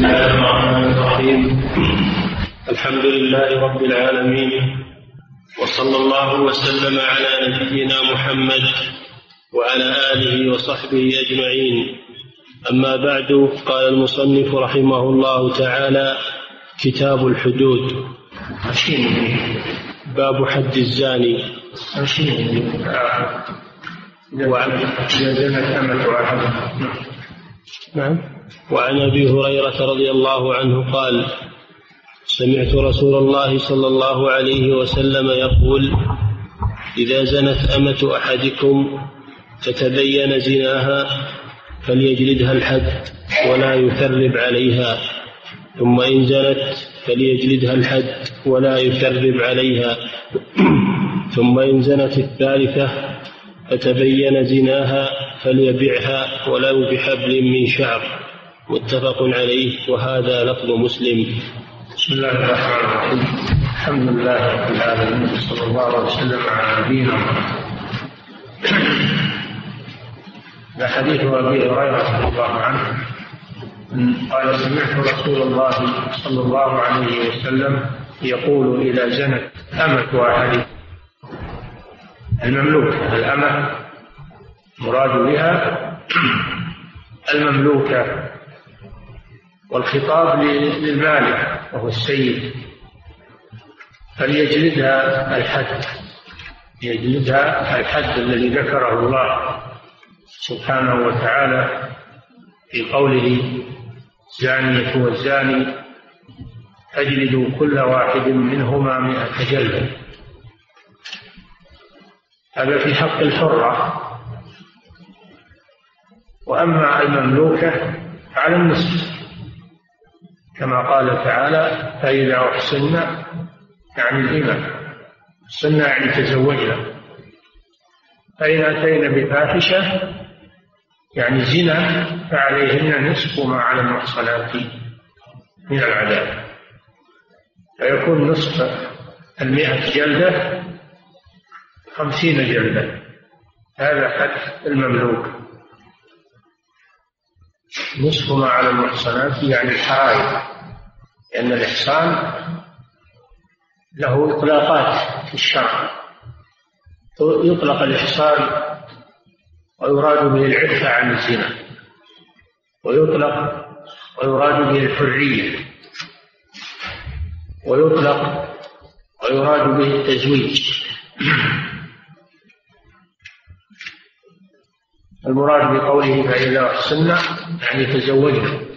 الله الرحمن الرحيم الحمد لله رب العالمين وصلى الله وسلم على نبينا محمد وعلى اله وصحبه اجمعين اما بعد قال المصنف رحمه الله تعالى كتاب الحدود باب حد الزاني وعن نعم وعن أبي هريرة رضي الله عنه قال سمعت رسول الله صلى الله عليه وسلم يقول إذا زنت أمة أحدكم فتبين زناها فليجلدها الحد ولا يثرب عليها ثم إن زنت فليجلدها الحد ولا يثرب عليها ثم إن زنت الثالثة فتبين زناها فليبعها ولو بحبل من شعر. متفق عليه وهذا لفظ مسلم. بسم الله الرحمن الرحيم. الحمد لله رب العالمين صلى الله وسلم على نبينا حديث أبي هريرة رضي الله عنه. قال سمعت رسول الله صلى الله عليه وسلم يقول إذا زنت أمة احدكم المملوكه الأمة مراد بها المملوكة. والخطاب للمالك وهو السيد. فليجلدها الحد يجلدها الحد الذي ذكره الله سبحانه وتعالى في قوله الزانية والزاني فاجلدوا كل واحد منهما مئة جلدة. هذا في حق الحرة. وأما المملوكة فعلى النصف. كما قال تعالى فإذا أحسن يعني الإمام أحسن يعني تزوجنا. فإن أتينا بفاحشة يعني زنا فعليهن نصف ما على المحصنات من العذاب. فيكون نصف المئة جلدة خمسين جلدة. هذا حد المملوك. نصف ما على المحصنات يعني الحرائر لأن الإحصان له إطلاقات في الشرع. يطلق الإحصان ويراد به العفة عن الزنا ويطلق ويراد به الحرية ويطلق ويراد به التزويج. المراد بقوله فإذا أحسن يعني تزوجنا.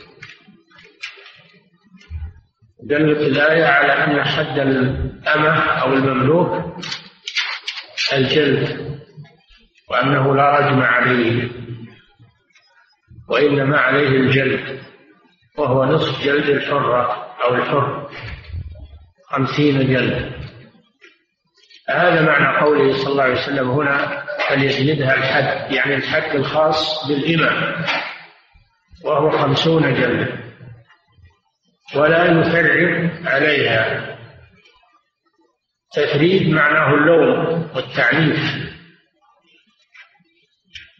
دلت الآية على أن حد الأمة أو المملوك الجلد وأنه لا رجم عليه وإنما عليه الجلد وهو نصف جلد الحرة أو الحر خمسين جلد. هذا معنى قوله صلى الله عليه وسلم هنا فليجلدها الحد يعني الحد الخاص بالإمام وهو خمسون جلدة ولا يفرق عليها. تفريد معناه اللوم والتعنيف.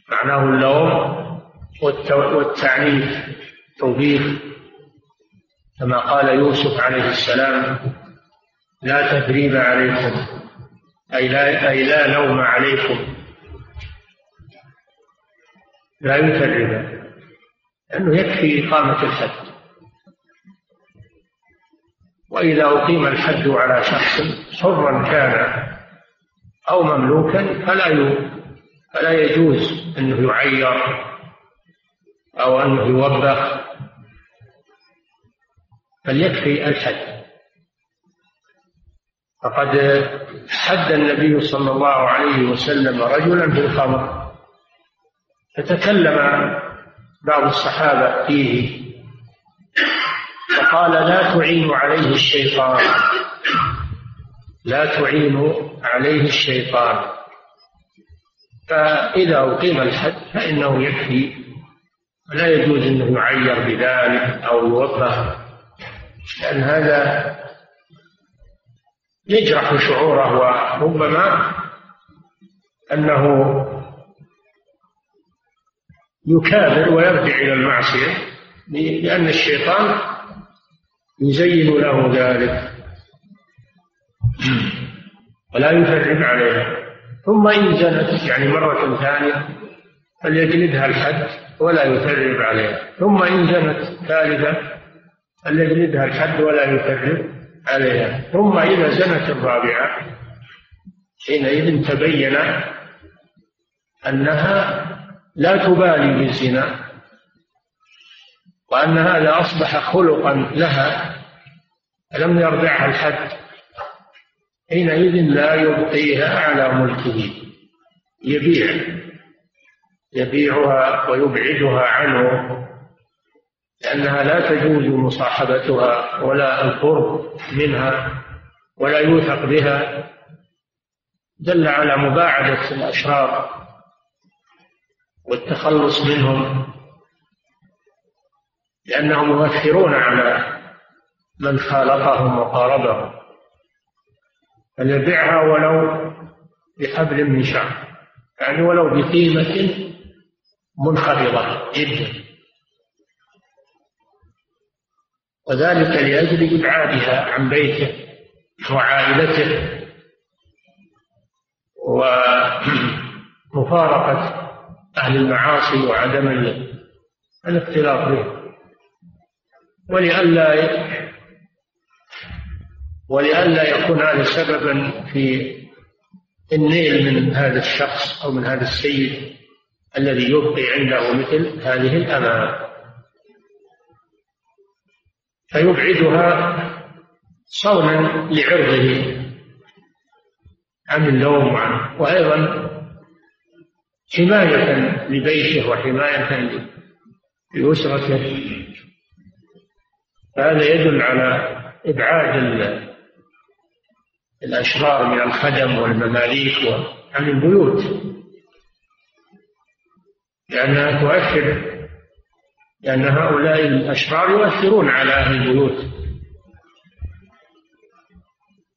معناه اللوم والتعنيف توبيخ. كما قال يوسف عليه السلام لا تثريب عليكم أي لا, أي لا لوم عليكم. لا يثرب لأنه يكفي إقامة الحد وإذا أقيم الحد على شخص حرا كان أو مملوكا فلا فلا يجوز أنه يعير أو أنه يوبخ بل يكفي الحد فقد حد النبي صلى الله عليه وسلم رجلا بالخمر فتكلم بعض الصحابة فيه فقال لا تعين عليه الشيطان. لا تعين عليه الشيطان. فإذا أقيم الحد فإنه يكفي. ولا يجوز أنه يعير بذلك أو يوبخ لأن هذا يجرح شعوره وربما أنه يكابر ويرجع إلى المعصية لأن الشيطان يزين له ذلك. ولا يفرق عليها. ثم إن زنت يعني مرة ثانية فليجلدها الحد ولا يفرق عليها. ثم إن زنت ثالثة فليجلدها الحد ولا يفرق عليها. ثم إذا زنت الرابعة حينئذ تبين أنها لا تبالي بالزنا. وأن هذا أصبح خلقا لها لم يرضعها الحد؟ حينئذ لا يبقيها على ملكه. يبيع يبيعها ويبعدها عنه لأنها لا تجوز مصاحبتها ولا القرب منها ولا يوثق بها. دل على مباعدة الأشرار والتخلص منهم. لأنهم يؤثرون على من خالطهم وقاربهم فليبيعها ولو بحبل من شعر يعني ولو بقيمة منخفضة جدا. وذلك لأجل إبعادها عن بيته وعائلته ومفارقة أهل المعاصي وعدم الاختلاط بهم. ولئلا ولئلا يكون هذا سببا في النيل من هذا الشخص أو من هذا السيد الذي يبقي عنده مثل هذه الأمانة فيبعدها صونا لعرضه عن اللوم وعنه. وأيضا حماية لبيته وحماية لأسرته. فهذا يدل على إبعاد الأشرار من الخدم والمماليك عن البيوت. لأنها تؤثر لأن هؤلاء الأشرار يؤثرون على أهل البيوت.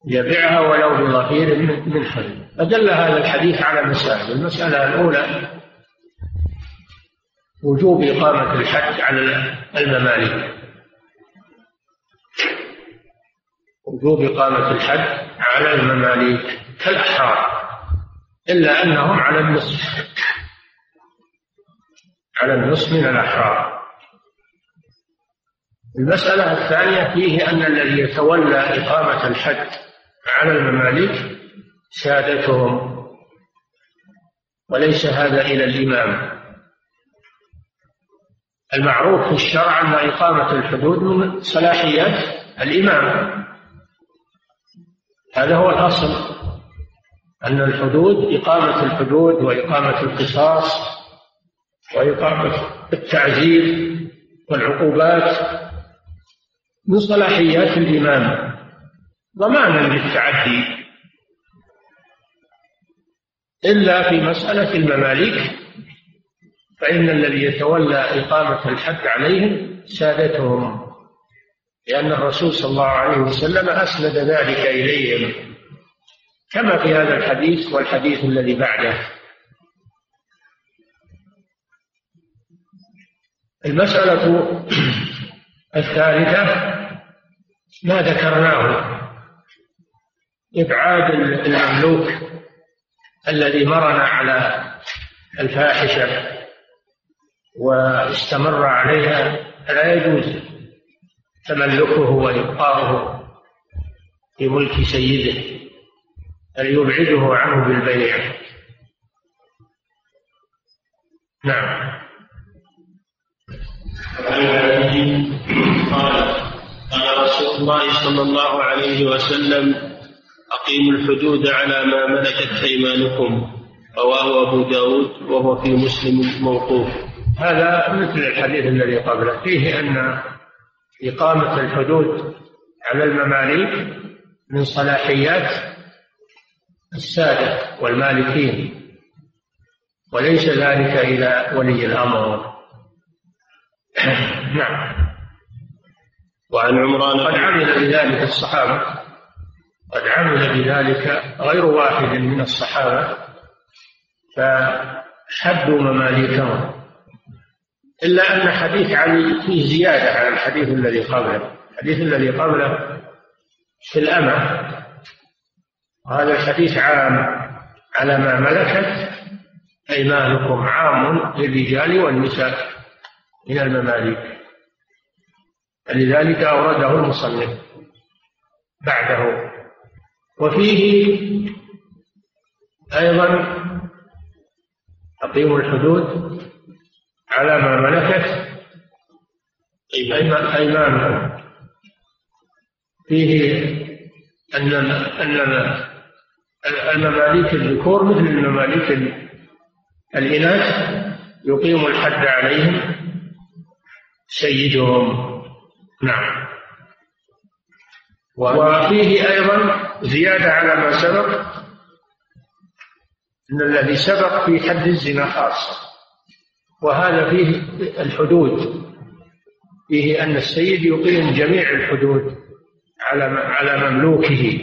يبيعها ولو بظفير من خير فدل هذا الحديث على مسائل المسألة الأولى وجوب إقامة الحج على المماليك. وجوب إقامة الحج على المماليك كالأحرار إلا أنهم على النصف على النصف من الأحرار. المسألة الثانية فيه أن الذي يتولى إقامة الحج على المماليك سادتهم وليس هذا إلى الإمام. المعروف في الشرع أن إقامة الحدود من صلاحيات الإمام. هذا هو الأصل أن الحدود إقامة الحدود وإقامة القصاص وإقامة التعزير والعقوبات من صلاحيات الإمام ضمانا للتعدي. إلا في مسألة المماليك فإن الذي يتولى إقامة الحد عليهم سادتهم. لأن الرسول صلى الله عليه وسلم أسند ذلك إليهم. كما في هذا الحديث والحديث الذي بعده. المسألة الثالثة ما ذكرناه؟ إبعاد المملوك الذي مرن على الفاحشة واستمر عليها لا يجوز. تملكه وإبقاؤه في ملك سيده بل يبعده عنه بالبيع. نعم. قال قال رسول الله صلى الله عليه وسلم أقيموا الحدود على ما ملكت أيمانكم رواه أبو داود وهو في مسلم موقوف. هذا مثل الحديث الذي قبله. فيه أن إقامة الحدود على المماليك من صلاحيات السادة والمالكين وليس ذلك إلى ولي الأمر. نعم. وعن عمران قد عمل بذلك الصحابة قد عمل بذلك غير واحد من الصحابة فحدوا مماليكهم. إلا أن حديث علي فيه زيادة على الحديث الذي قبله. الحديث الذي قبله في الأمة. وهذا الحديث عام على ما ملكت أيمانكم عام للرجال والنساء من المماليك. لذلك أورده المصنف بعده. وفيه أيضا أقيموا الحدود على ما ملكت أيمانكم فيه أن أن المماليك الذكور مثل المماليك الإناث يقيم الحد عليهم سيدهم. نعم. وفيه أيضا زيادة على ما سبق أن الذي سبق في حد الزنا خاصة. وهذا فيه الحدود فيه أن السيد يقيم جميع الحدود على على مملوكه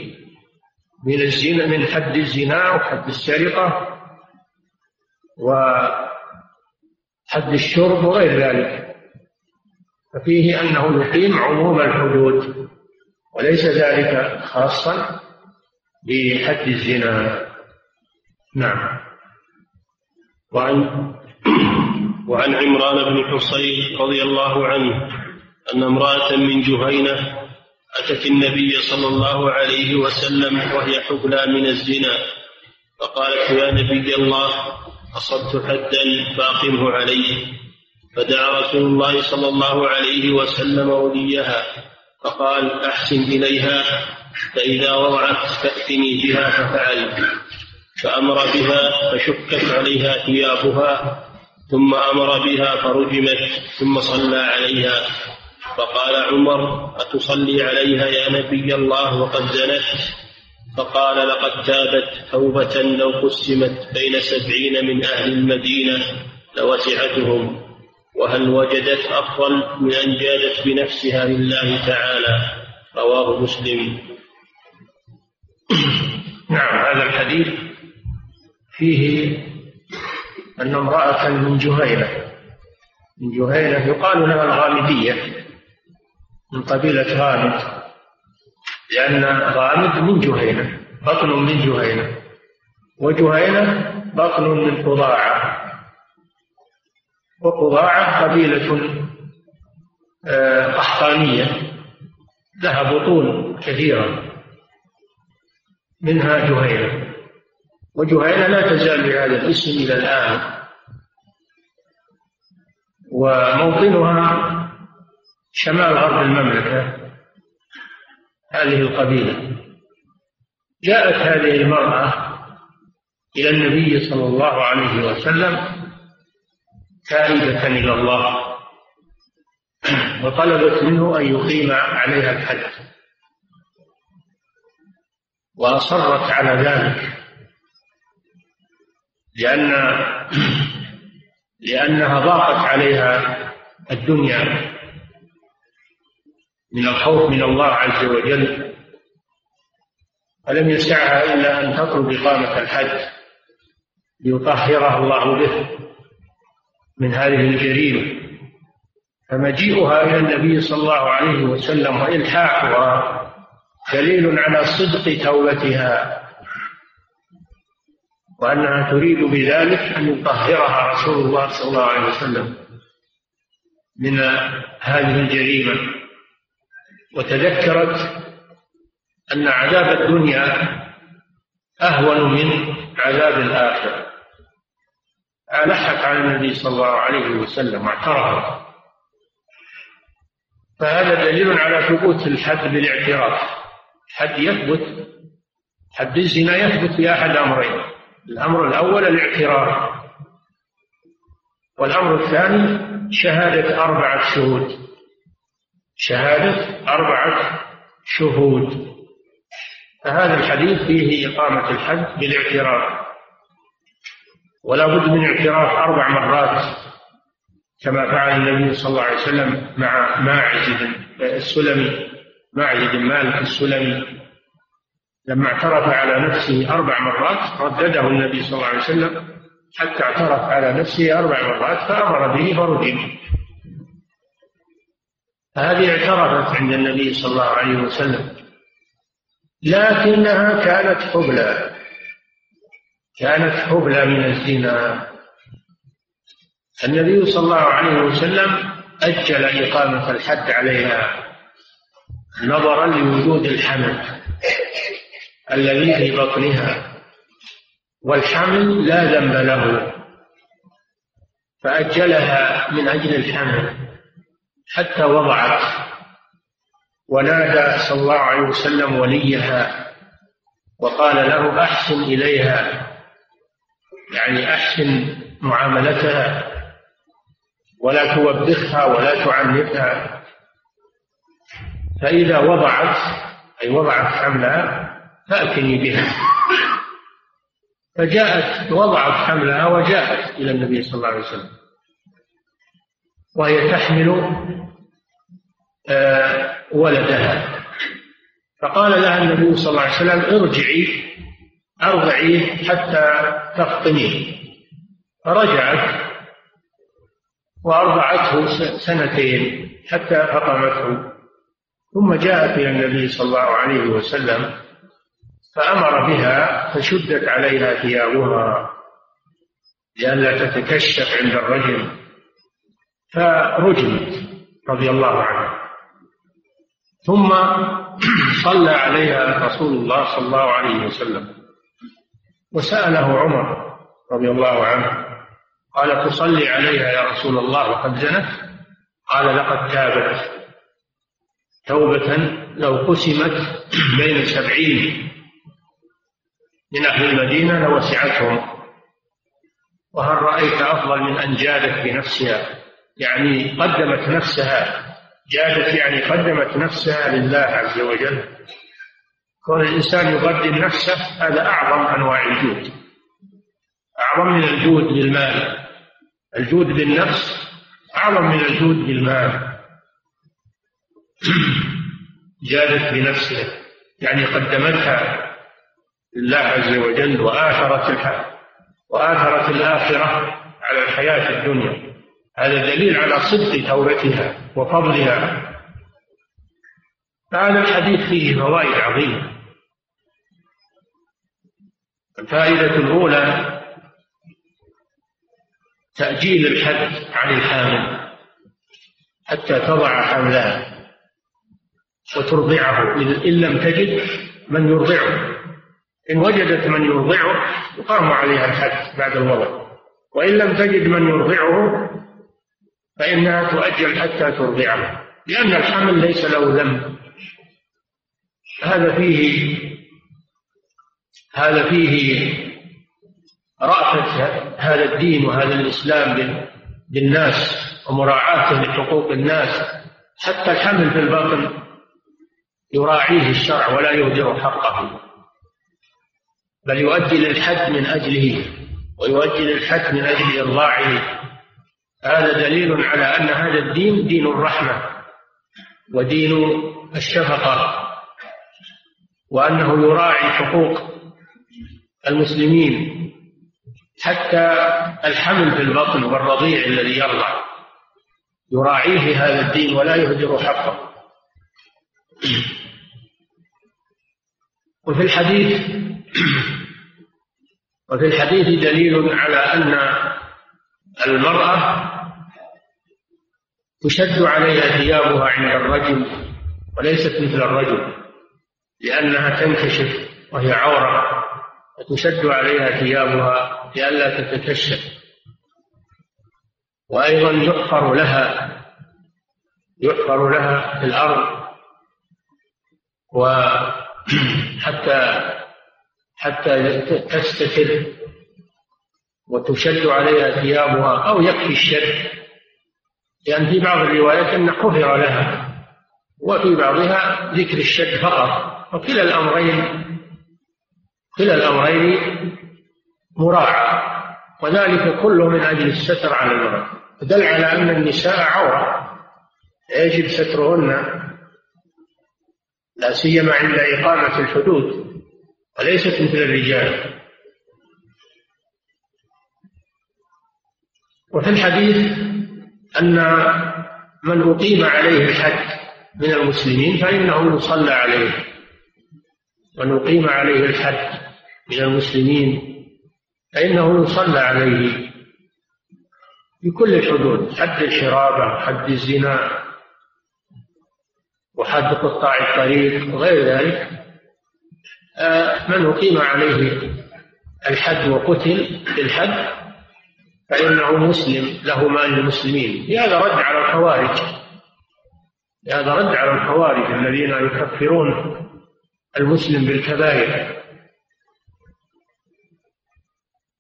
من الزنا من حد الزنا وحد السرقة وحد الشرب وغير ذلك. ففيه أنه يقيم عموم الحدود وليس ذلك خاصا بحد الزنا. نعم. وعن وعن عمران بن حصين رضي الله عنه أن امرأة من جهينة أتت النبي صلى الله عليه وسلم وهي حبلى من الزنا فقالت يا نبي الله أصبت حدا فأقمه عليه. فدعا رسول الله صلى الله عليه وسلم وليها فقال أحسن إليها فإذا وضعت فأتني بها ففعل. فأمر بها فشكت عليها ثيابها ثم أمر بها فرجمت ثم صلى عليها. فقال عمر أتصلي عليها يا نبي الله وقد زنت؟ فقال لقد تابت توبة لو قسمت بين سبعين من أهل المدينة لوسعتهم. وهل وجدت أفضل من أن جادت بنفسها لله تعالى؟ رواه مسلم. نعم هذا الحديث فيه أن امرأة من جهينة من جهينة يقال لها الغامدية من قبيلة غامد. لأن غامد من جهينة بطن من جهينة وجهينة بطن من قضاعة. وقضاعة قبيلة آه، قحطانية لها بطون كثيرة. منها جهينة وجهينة لا تزال بهذا الاسم إلى الآن. وموطنها شمال غرب المملكة هذه القبيلة. جاءت هذه المرأة إلى النبي صلى الله عليه وسلم تائبة إلى الله وطلبت منه أن يقيم عليها الحد وأصرت على ذلك لأن لأنها ضاقت عليها الدنيا من الخوف من الله عز وجل فلم يسعها إلا أن تطلب إقامة الحج ليطهرها الله به من هذه الجريمة. فمجيئها إلى النبي صلى الله عليه وسلم وإلحاحها دليل على صدق توبتها. وأنها تريد بذلك أن يطهرها رسول الله صلى الله عليه وسلم من هذه الجريمة. وتذكرت أن عذاب الدنيا أهون من عذاب الآخرة. ألحت على النبي صلى الله عليه وسلم واعترف فهذا دليل على ثبوت الحد بالاعتراف الحد يثبت حد الزنا يثبت في أحد أمرين. الأمر الأول الاعتراف والأمر الثاني شهادة أربعة شهود. شهادة أربعة شهود. فهذا الحديث فيه إقامة الحد بالاعتراف. ولا بد من اعتراف أربع مرات كما فعل النبي صلى الله عليه وسلم مع ماعز السلمي ماعز بن مالك السلمي. لما اعترف على نفسه أربع مرات ردده النبي صلى الله عليه وسلم حتى اعترف على نفسه أربع مرات فأمر به فرجم هذه اعترفت عند النبي صلى الله عليه وسلم. لكنها كانت حبلى. كانت حبلى من الزنا. النبي صلى الله عليه وسلم أجل إقامة الحد عليها نظرا لوجود الحمل. الذي في بطنها. والحمل لا ذنب له. فأجلها من أجل الحمل حتى وضعت. ونادى صلى الله عليه وسلم وليها وقال له أحسن إليها. يعني أحسن معاملتها. ولا توبخها ولا تعنفها. فإذا وضعت أي وضعت حملها فأتني بها. فجاءت وضعت حملها وجاءت إلى النبي صلى الله عليه وسلم. وهي تحمل آه، ولدها. فقال لها النبي صلى الله عليه وسلم ارجعي ارضعيه حتى تفطمي فرجعت وأرضعته سنتين حتى فطمته ثم جاءت إلى النبي صلى الله عليه وسلم فأمر بها فشدت عليها ثيابها لئلا تتكشف عند الرجل فرجمت رضي الله عنها. ثم صلى عليها رسول الله صلى الله عليه وسلم وسأله عمر رضي الله عنه قال تصلي عليها يا رسول الله وقد زنت؟ قال لقد تابت. توبة لو قسمت بين سبعين من أهل المدينة لوسعتهم. وهل رأيت أفضل من أن جادت بنفسها؟ يعني قدمت نفسها. جادت يعني قدمت نفسها لله عز وجل. كون الإنسان يقدم نفسه هذا أعظم أنواع الجود. أعظم من الجود بالمال الجود بالنفس أعظم من الجود بالمال جادت بنفسها. يعني قدمتها. لله عز وجل وآثرت الحياة وآثرت الآخرة على الحياة الدنيا. هذا دليل على صدق توبتها وفضلها. فهذا الحديث فيه فوائد عظيمة. الفائدة الأولى تأجيل الحد عن الحامل حتى تضع حملها وترضعه. إن لم تجد من يرضعه. إن وجدت من يرضعه يقام عليها الحد بعد الوضع. وإن لم تجد من يرضعه فإنها تؤجل حتى ترضعه لأن الحمل ليس له ذنب. هذا فيه هذا فيه رأفة هذا الدين وهذا الإسلام بالناس ومراعاته لحقوق الناس. حتى الحمل في البطن يراعيه الشرع ولا يهدر حقه. بل يؤجل الحد من أجله ويؤجل الحد من أجل إرضاعه. هذا دليل على أن هذا الدين دين الرحمة ودين الشفقة وأنه يراعي حقوق المسلمين حتى الحمل في البطن والرضيع الذي يرضع. يراعيه هذا الدين ولا يهدر حقه. وفي الحديث وفي الحديث دليل على أن المرأة تشد عليها ثيابها عند الرجل وليست مثل الرجل لأنها تنكشف وهي عورة وتشد عليها ثيابها لئلا تتكشف. وأيضا يحفر لها يحفر لها في الأرض وحتى حتى تستتر وتشد عليها ثيابها أو يكفي الشد. لأن في بعض الروايات أن حفر لها وفي بعضها ذكر الشد فقط. وكلا الأمرين كلا الأمرين مراعى وذلك كله من أجل الستر على المرأة دل على أن النساء عورة يجب سترهن. لا سيما عند إقامة الحدود. وليست مثل الرجال؟ وفي الحديث أن من أقيم عليه الحد من المسلمين فإنه يصلى عليه. من أقيم عليه الحد من المسلمين فإنه يصلى عليه. بكل الحدود حد الحرابة حد الزنا وحد قطاع الطريق وغير ذلك. من أقيم عليه الحد وقتل بالحد فإنه مسلم له مال المسلمين. هذا رد على الخوارج. هذا رد على الخوارج الذين يكفرون المسلم بالكبائر.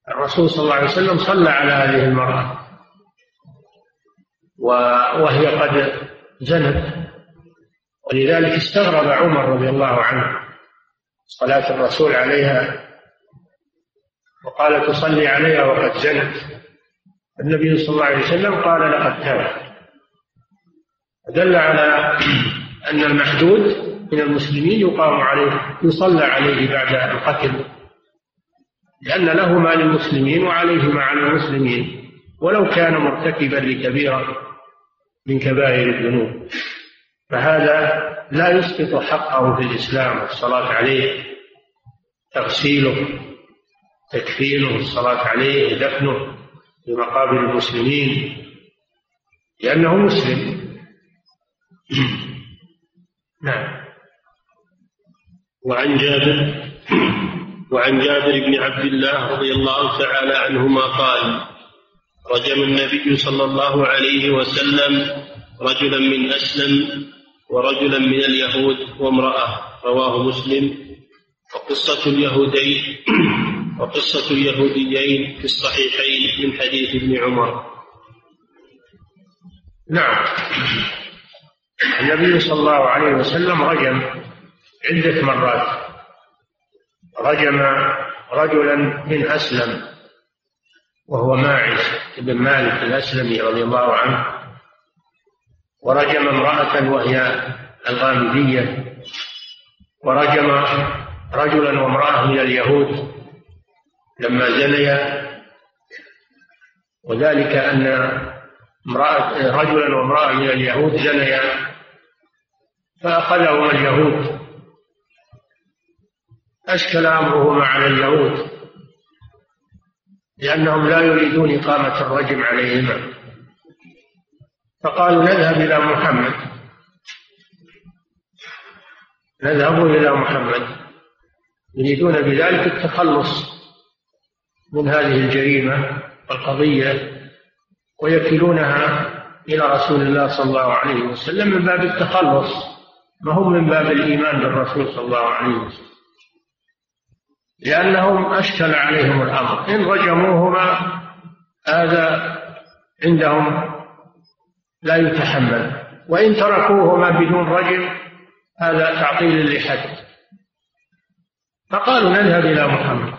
الرسول صلى الله عليه وسلم صلى على هذه المرأة وهي قد زنت. ولذلك استغرب عمر رضي الله عنه. صلاة الرسول عليها وقال تصلي عليها وقد زنت النبي صلى الله عليه وسلم قال لقد تاب. دل على أن المحدود من المسلمين يقام عليه يصلى عليه بعد القتل. لأن له ما للمسلمين وعليه ما على المسلمين. ولو كان مرتكبا لكبيرة من كبائر الذنوب. فهذا لا يسقط حقه في الإسلام الصلاة عليه تغسيله تكفينه الصلاة عليه دفنه في مقابر المسلمين لأنه مسلم. نعم. وعن جابر وعن جابر بن عبد الله رضي الله تعالى عنهما قال رجم النبي صلى الله عليه وسلم رجلا من أسلم ورجلا من اليهود وامرأة رواه مسلم. وقصة اليهودين وقصة اليهوديين في الصحيحين من حديث ابن عمر. نعم. النبي صلى الله عليه وسلم رجم عدة مرات. رجم رجلا من أسلم وهو ماعز بن مالك الأسلمي رضي الله عنه. ورجم امرأة وهي الغامدية. ورجم رجلا وامرأة من اليهود لما زنيا. وذلك أن امرأة رجلا وامرأة من اليهود زنيا فأخذهما اليهود. أشكل أمرهما على اليهود لأنهم لا يريدون إقامة الرجم عليهما. فقالوا نذهب إلى محمد. نذهب إلى محمد. يريدون بذلك التخلص من هذه الجريمة والقضية ويكلونها إلى رسول الله صلى الله عليه وسلم من باب التخلص ما هم من باب الإيمان بالرسول صلى الله عليه وسلم. لأنهم أشكل عليهم الأمر. إن رجموهما هذا عندهم لا يتحمل. وإن تركوهما بدون رجم هذا تعطيل لحد فقالوا نذهب إلى محمد.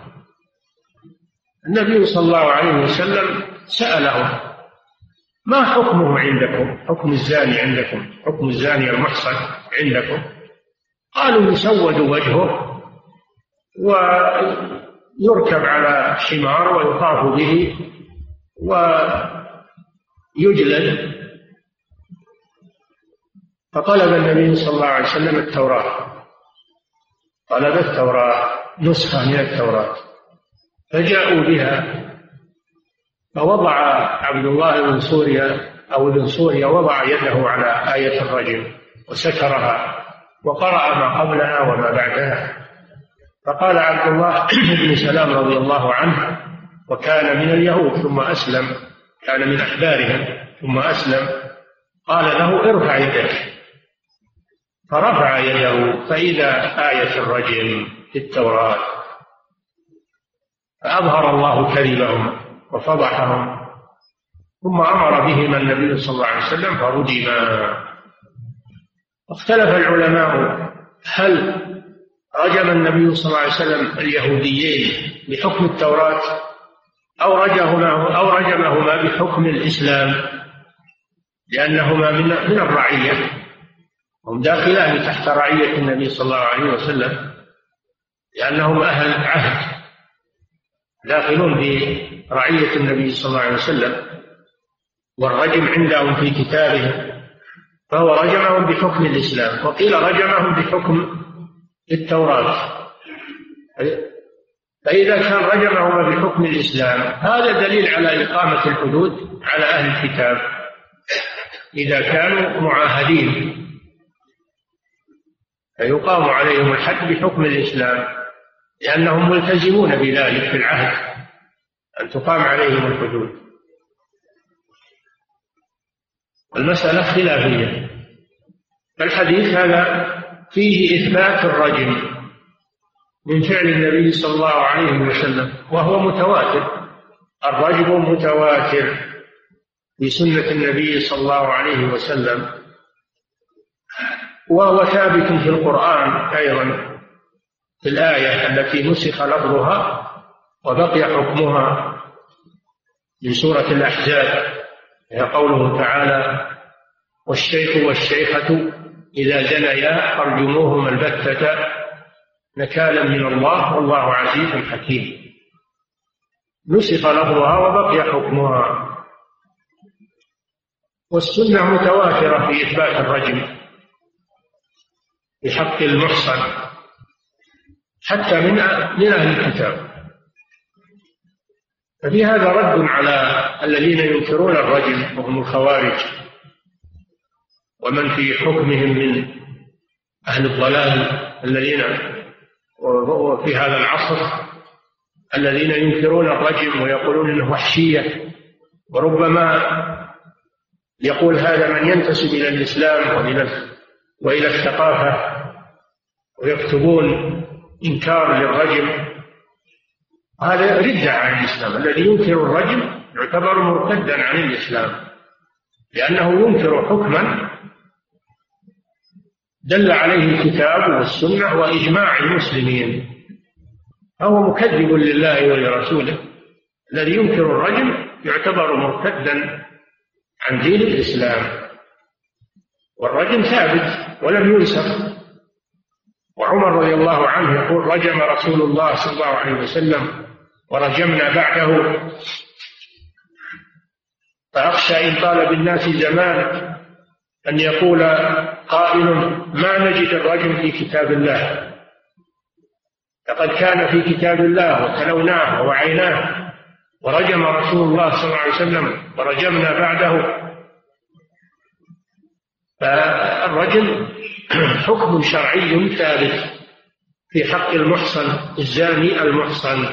النبي صلى الله عليه وسلم سألهم ما حكمه عندكم؟ حكم الزاني عندكم؟ حكم الزاني المحصن عندكم؟ قالوا يسود وجهه ويركب على حمار ويطاف به ويجلد فطلب النبي صلى الله عليه وسلم التوراة. طلب التوراة نسخة من التوراة. فجاءوا بها فوضع عبد الله بن سوريا أو ابن سوريا وضع يده على آية الرجم وسترها وقرأ ما قبلها وما بعدها. فقال عبد الله بن سلام رضي الله عنه وكان من اليهود ثم أسلم كان من أحبارهم ثم أسلم. قال له ارفع يدك. فرفع يده فإذا آية الرجم في التوراة فأظهر الله كذبهم وفضحهم ثم أمر بهما النبي صلى الله عليه وسلم فرجما اختلف العلماء هل رجم النبي صلى الله عليه وسلم اليهوديين بحكم التوراة أو رجمهما أو رجمهما بحكم الإسلام؟ لأنهما من من الرعية. هم داخلان تحت رعية النبي صلى الله عليه وسلم لأنهم أهل عهد داخلون برعية النبي صلى الله عليه وسلم والرجم عندهم في كتابهم فهو رجمهم بحكم الإسلام وقيل رجمهم بحكم التوراة. فإذا كان رجمهما بحكم الإسلام هذا دليل على إقامة الحدود على أهل الكتاب إذا كانوا معاهدين. فيقام عليهم الحد بحكم الإسلام لأنهم ملتزمون بذلك في العهد أن تقام عليهم الحدود. المسألة خلافية. فالحديث هذا فيه إثبات الرجم من فعل النبي صلى الله عليه وسلم وهو متواتر. الرجم متواتر في سنة النبي صلى الله عليه وسلم. وهو ثابت في القرآن أيضا في الآية التي نسخ لفظها وبقي حكمها من سورة الأحزاب هي قوله تعالى والشيخ والشيخة إذا زنيا فارجموهما البتة نكالا من الله والله عزيز حكيم نسخ لفظها وبقي حكمها. والسنة متواترة في إثبات الرجم. في حق المحصن حتى من من أهل الكتاب. ففي هذا رد على الذين ينكرون الرجم وهم الخوارج ومن في حكمهم من أهل الضلال الذين في هذا العصر الذين ينكرون الرجم ويقولون إنه وحشية وربما يقول هذا من ينتسب إلى الإسلام والى وإلى الثقافة ويكتبون إنكار للرجم. هذا ردة عن الإسلام. الذي ينكر الرجم يعتبر مرتدا عن الإسلام. لأنه ينكر حكما دل عليه الكتاب والسنة وإجماع المسلمين. فهو مكذب لله ولرسوله. الذي ينكر الرجم يعتبر مرتدا عن دين الإسلام. والرجم ثابت ولم ينسخ. وعمر رضي الله عنه يقول رجم رسول الله صلى الله عليه وسلم ورجمنا بعده. فأخشى إن طال بالناس زمان أن يقول قائل ما نجد الرجم في كتاب الله. لقد كان في كتاب الله وتلوناه ووعيناه. ورجم رسول الله صلى الله عليه وسلم ورجمنا بعده. فالرجم حكم شرعي ثابت في حق المحصن الزاني المحصن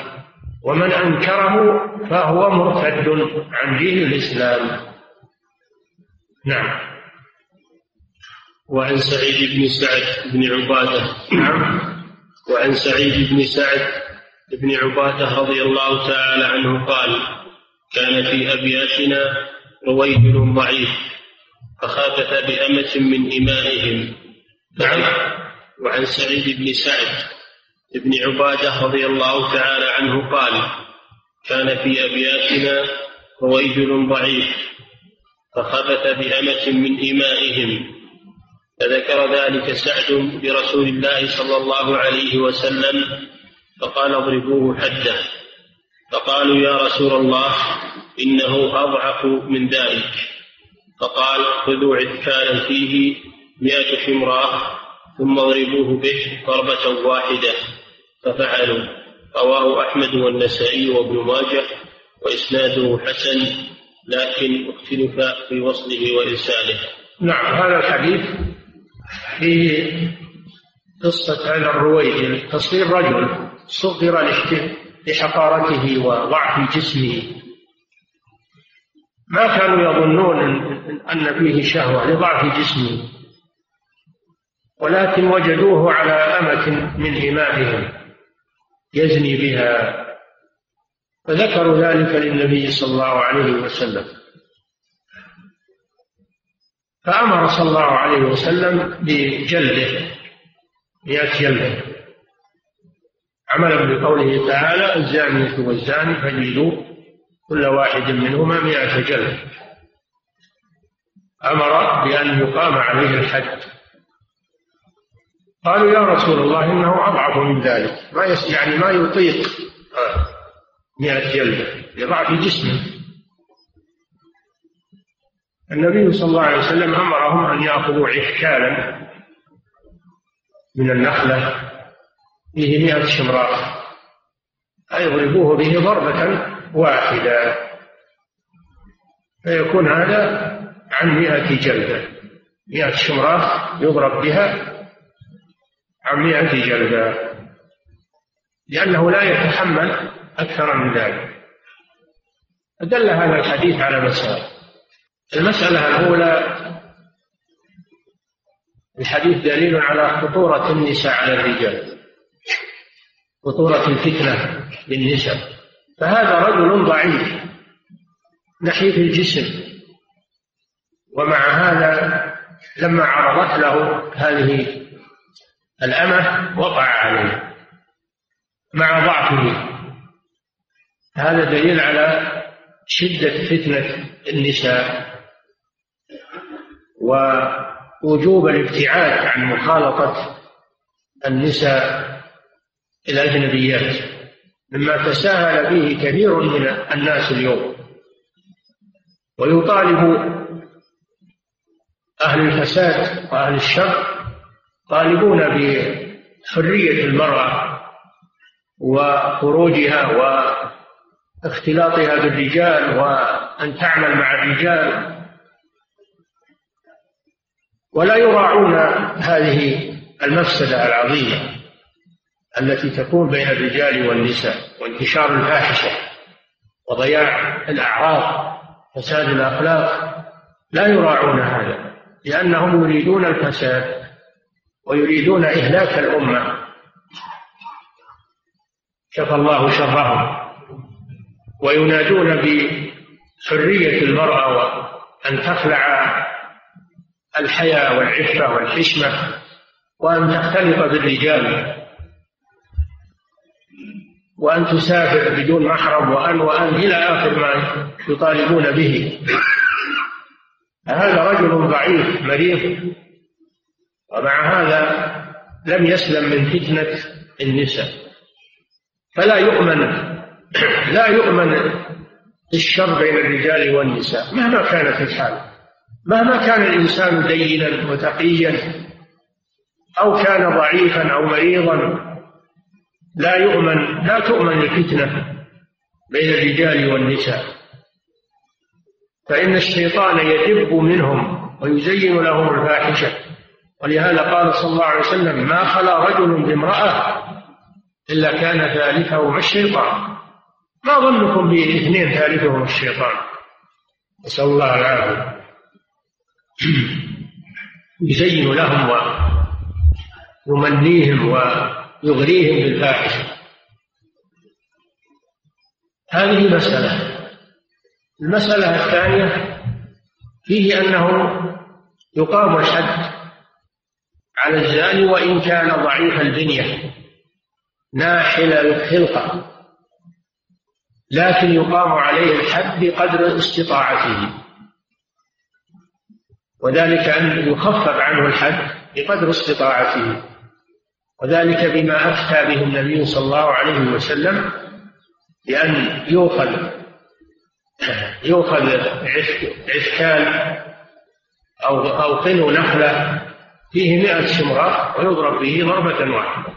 ومن أنكره فهو مرتد عن دين الإسلام. نعم. وعن سعيد بن سعد بن عبادة. نعم. وعن سعيد بن سعد بن عبادة رضي الله تعالى عنه قال كان في أبياتنا رويبل ضعيف. فخافت بأمة من إمائهم نعم. وعن سعيد بن سعد بن عبادة رضي الله تعالى عنه قال كان في أبياتنا رويجل ضعيف. فخبث بأمة من إمائهم. فذكر ذلك سعد برسول الله صلى الله عليه وسلم فقال اضربوه حده. فقالوا يا رسول الله إنه أضعف من ذلك. فقال خذوا عذكالا فيه مئة حمراء ثم اضربوه به ضربة واحدة ففعلوا. رواه أحمد والنسائي وابن ماجه وإسناده حسن لكن اختلف في وصله وإرساله. نعم هذا الحديث فيه قصة هذا الرويد تصوير رجل صغر لحقارته وضعف جسمه. ما كانوا يظنون أن فيه شهوة لضعف جسمه ولكن وجدوه على أمة من إمائهم يزني بها فذكروا ذلك للنبي صلى الله عليه وسلم. فأمر صلى الله عليه وسلم بجلده مئة جلده عملا بقوله تعالى الزانية والزاني فجلدوا كل واحد منهما مئة جلد. أمر بأن يقام عليه الحد قالوا يا رسول الله إنه أضعف من ذلك. ما يعني ما يطيق مئة جلدة لضعف جسمه. النبي صلى الله عليه وسلم أمرهم أن يأخذوا عكالا من النخلة. فيه مئة شمراء. فيضربوه به ضربة واحدة فيكون هذا عن مئة جلدة. مئة شمراء يضرب بها عن مئة جلدة لأنه لا يتحمل أكثر من ذلك. فدل هذا الحديث على مسألة. المسألة الأولى الحديث دليل على خطورة النساء على الرجال. خطورة الفتنة بالنساء فهذا رجل ضعيف نحيف الجسم ومع هذا لما عرضت له هذه الأمة وقع عليه مع ضعفه. هذا دليل على شدة فتنة النساء ووجوب الابتعاد عن مخالطة النساء الأجنبيات. مما تساهل به كثير من الناس اليوم. ويطالب أهل الفساد وأهل الشر طالبون بحرية المرأة وخروجها واختلاطها بالرجال وأن تعمل مع الرجال. ولا يراعون هذه المفسدة العظيمة. التي تكون بين الرجال والنساء وانتشار الفاحشة وضياع الأعراض فساد الأخلاق لا يراعون هذا لأنهم يريدون الفساد ويريدون إهلاك الأمة. كفى الله شرهم وينادون بحرية المرأة وأن تخلع الحياء والعفة والحشمة وأن تختلط بالرجال. وأن تسافر بدون محرم وأن وأن إلى آخر ما يطالبون به. هذا رجل ضعيف مريض. ومع هذا لم يسلم من فتنة النساء. فلا يؤمن لا يؤمن الشر بين الرجال والنساء مهما كانت الحال. مهما كان الإنسان دينا وتقيا أو كان ضعيفا أو مريضا لا يؤمن لا تؤمن الفتنة بين الرجال والنساء. فإن الشيطان يدب منهم ويزين لهم الفاحشة. ولهذا قال صلى الله عليه وسلم ما خلا رجل بامرأة إلا كان ثالثهما الشيطان. ما ظنكم باثنين ثالثهما الشيطان؟ نسأل الله العافية. يزين لهم ويمنيهم ويغريهم بالفاحشة. هذه مسألة المسألة الثانية فيه أنه يقام الحد على الزاني وإن كان ضعيف البنية. ناحل الخلقة. لكن يقام عليه الحد بقدر استطاعته. وذلك أن يخفف عنه الحد بقدر استطاعته. وذلك بما أفتى به النبي صلى الله عليه وسلم بأن يؤخذ يؤخذ عسكال أو أو قنو نخلة فيه مئة شمرة ويضرب به ضربة واحدة.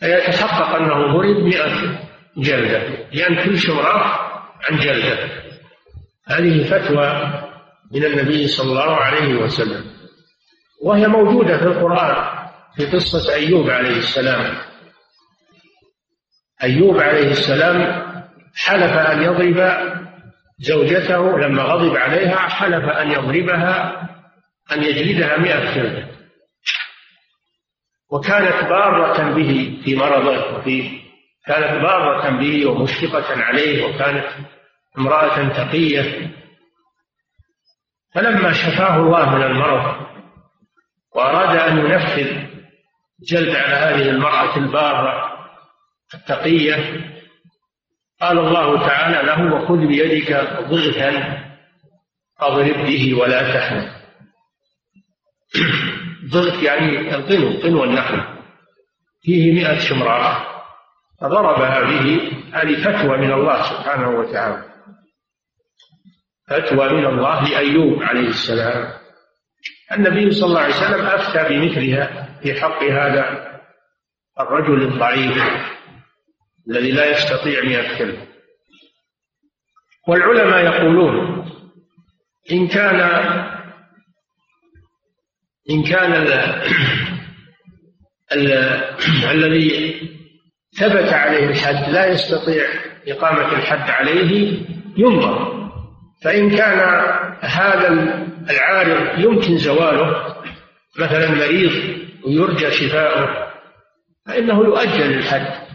فيتحقق أنه ضرب مئة جلدة لأن كل شمرة عن جلدة. هذه فتوى من النبي صلى الله عليه وسلم. وهي موجودة في القرآن. في قصة أيوب عليه السلام. أيوب عليه السلام حلف أن يضرب زوجته لما غضب عليها حلف أن يضربها أن يجلدها مئة جلدة وكانت بارة به في مرضه وفي كانت بارة به ومشفقة عليه وكانت امرأة تقية. فلما شفاه الله من المرض وأراد أن ينفذ جلد على هذه المرأة البارة التقية. قال الله تعالى له وخذ بيدك ضغثا فاضرب به ولا تحنث. ضغط يعني القنو قنو النخل فيه مئة شمرة فضربها به هذه فتوى من الله سبحانه وتعالى. فتوى من الله لأيوب عليه السلام. النبي صلى الله عليه وسلم أفتى بمثلها في حق هذا الرجل الضعيف الذي لا يستطيع مئة كلمة والعلماء يقولون إن كان إن كان ال ال الذي ثبت عليه الحد لا يستطيع إقامة الحد عليه ينظر. فإن كان هذا العارض يمكن زواله مثلا مريض ويرجى شفاؤه فإنه يؤجل الحد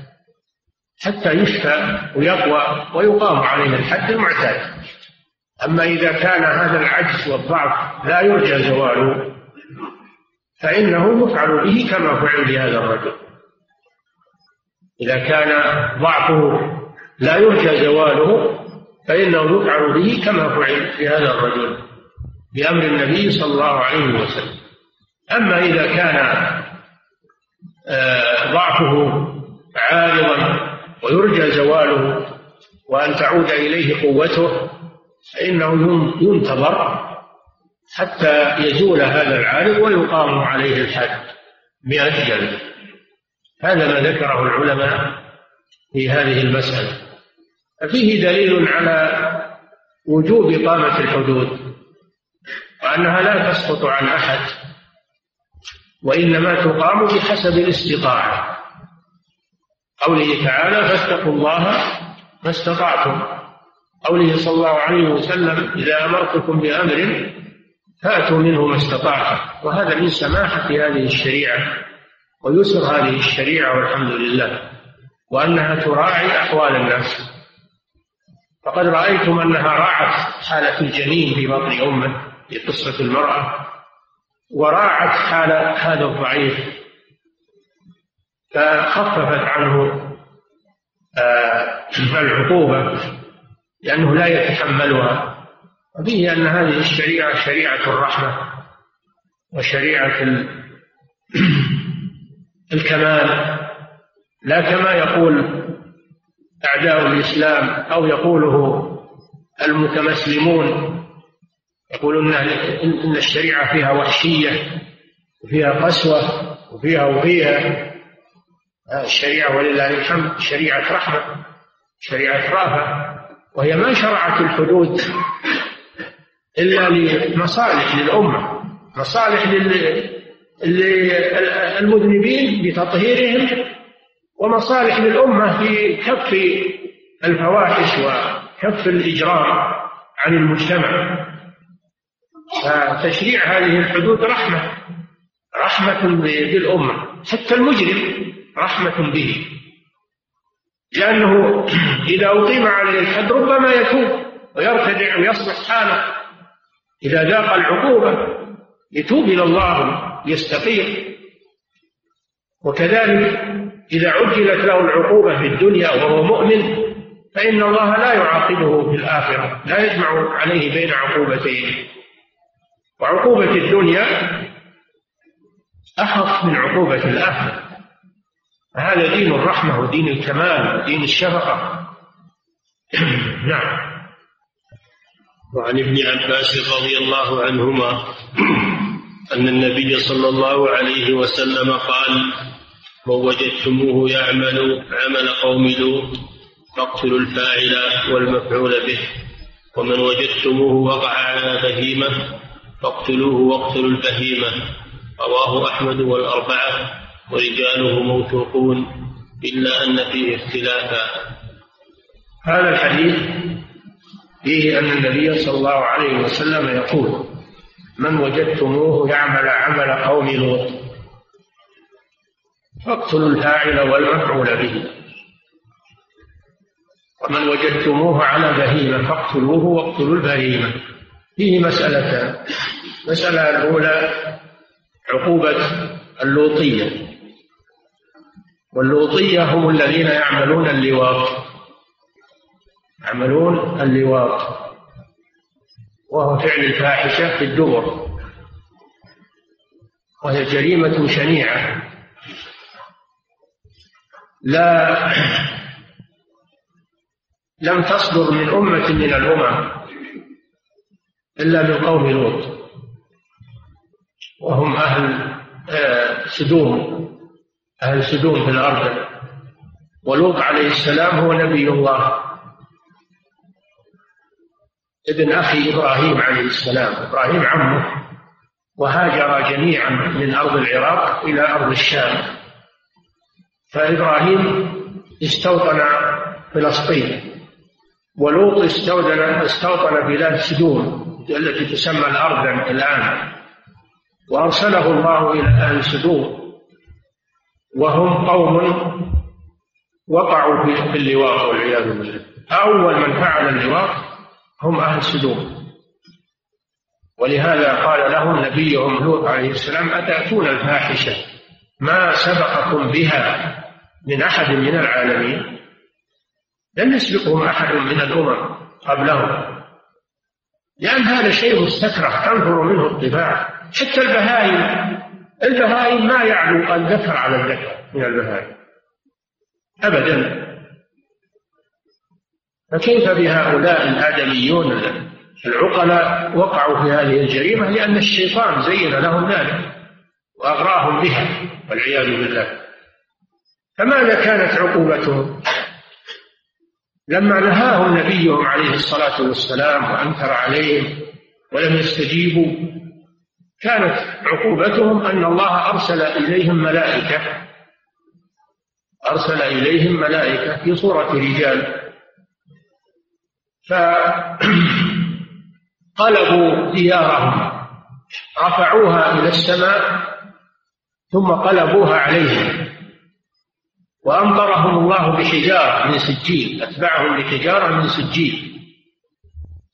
حتى يشفى ويقوى ويقام عليه الحد المعتاد. أما إذا كان هذا العجز والضعف لا يرجى زواله فإنه يفعل به كما فعل بهذا الرجل. إذا كان ضعفه لا يرجى زواله فإنه يفعل به كما فعل بهذا الرجل. بأمر النبي صلى الله عليه وسلم. أما إذا كان آه، ضعفه عارضا ويرجى زواله وأن تعود إليه قوته فإنه ينتظر حتى يزول هذا العارض ويقام عليه الحد مئة جلد. هذا ما ذكره العلماء في هذه المسألة. ففيه دليل على وجوب إقامة الحدود. وأنها لا تسقط عن أحد وإنما تقام بحسب الاستطاعة. قوله تعالى فاتقوا الله ما استطعتم. قوله صلى الله عليه وسلم إذا أمرتكم بأمر فأتوا منه ما استطعتم. وهذا من سماحة هذه الشريعة ويسر هذه الشريعة والحمد لله وأنها تراعي أحوال الناس. فقد رأيتم أنها راعت حالة الجنين في بطن أمه. في قصة المرأة وراعت حال هذا الضعيف فخففت عنه آه، العقوبة لأنه لا يتحملها. وفيه أن هذه الشريعة شريعة الرحمة وشريعة الكمال لا كما يقول أعداء الإسلام أو يقوله المتمسلمون. يقولون إن الشريعة فيها وحشية وفيها قسوة وفيها وفيها الشريعة ولله الحمد شريعة رحمة شريعة رافة وهي ما شرعت الحدود إلا لمصالح للأمة مصالح للمذنبين بتطهيرهم ومصالح للأمة في كف الفواحش وكف الإجرام عن المجتمع. فتشريع هذه الحدود رحمة رحمة بالأمة حتى المجرم رحمة به. لأنه إذا أقيم عليه الحد ربما يتوب ويرتدع ويصلح حاله. إذا ذاق العقوبة يتوب إلى الله يستقيم وكذلك إذا عجلت له العقوبة في الدنيا وهو مؤمن فإن الله لا يعاقبه في الآخرة لا يجمع عليه بين عقوبتين. وعقوبة الدنيا أخف من عقوبة الآخرة. هذا دين الرحمة ودين الكمال ودين الشفقة. نعم. وعن ابن عباس رضي الله عنهما أن النبي صلى الله عليه وسلم قال من وجدتموه يعمل عمل قوم لوط فاقتلوا الفاعل والمفعول به ومن وجدتموه وقع على بهيمة فاقتلوه واقتلوا البهيمة. رواه أحمد والأربعة. ورجاله موثوقون. إلا أن فيه اختلافا. هذا الحديث فيه أن النبي صلى الله عليه وسلم يقول من وجدتموه يعمل عمل قوم لوط فاقتلوا الفاعل والمفعول به. ومن وجدتموه على بهيمة فاقتلوه واقتلوا البهيمة. فيه مسألتان المسألة الأولى عقوبة اللوطية. واللوطية هم الذين يعملون اللواط. يعملون اللواط. وهو فعل الفاحشة في الدبر. وهي جريمة شنيعة. لا لم تصدر من أمة من الأمم. إلا من قوم لوط. وهم أهل آه، سدوم أهل سدوم في الأرض. ولوط عليه السلام هو نبي الله. ابن أخي إبراهيم عليه السلام إبراهيم عمه. وهاجر جميعا من أرض العراق إلى أرض الشام. فإبراهيم استوطن فلسطين. ولوط استوطن استوطن بلاد سدوم. التي تسمى الأرض الآن. وأرسله الله إلى أهل سدوم وهم قوم وقعوا في اللواط والعياذ بالله. أول من فعل اللواط هم أهل سدوم ولهذا قال لهم نبيهم لوط عليه السلام أتأتون الفاحشة؟ ما سبقكم بها من أحد من العالمين؟ لم يسبقهم أحد من الأمم قبلهم. لأن هذا شيء مستكره تنفر منه الطباع. حتى البهائم البهائم ما يعلو الذكر على الذكر من البهائم. أبدا. فكيف بهؤلاء الآدميون العقلاء وقعوا في هذه الجريمة؟ لأن الشيطان زين لهم ذلك وأغراهم بها والعياذ بالله. فماذا كانت عقوبتهم؟ لما نهاهم نبيهم عليه الصلاة والسلام وأنكر عليهم ولم يستجيبوا كانت عقوبتهم أن الله أرسل إليهم ملائكة أرسل إليهم ملائكة في صورة رجال. فقلبوا ديارهم رفعوها إلى السماء ثم قلبوها عليهم. وأمطرهم الله بحجارة من سجيل أتبعهم بحجارة من سجيل.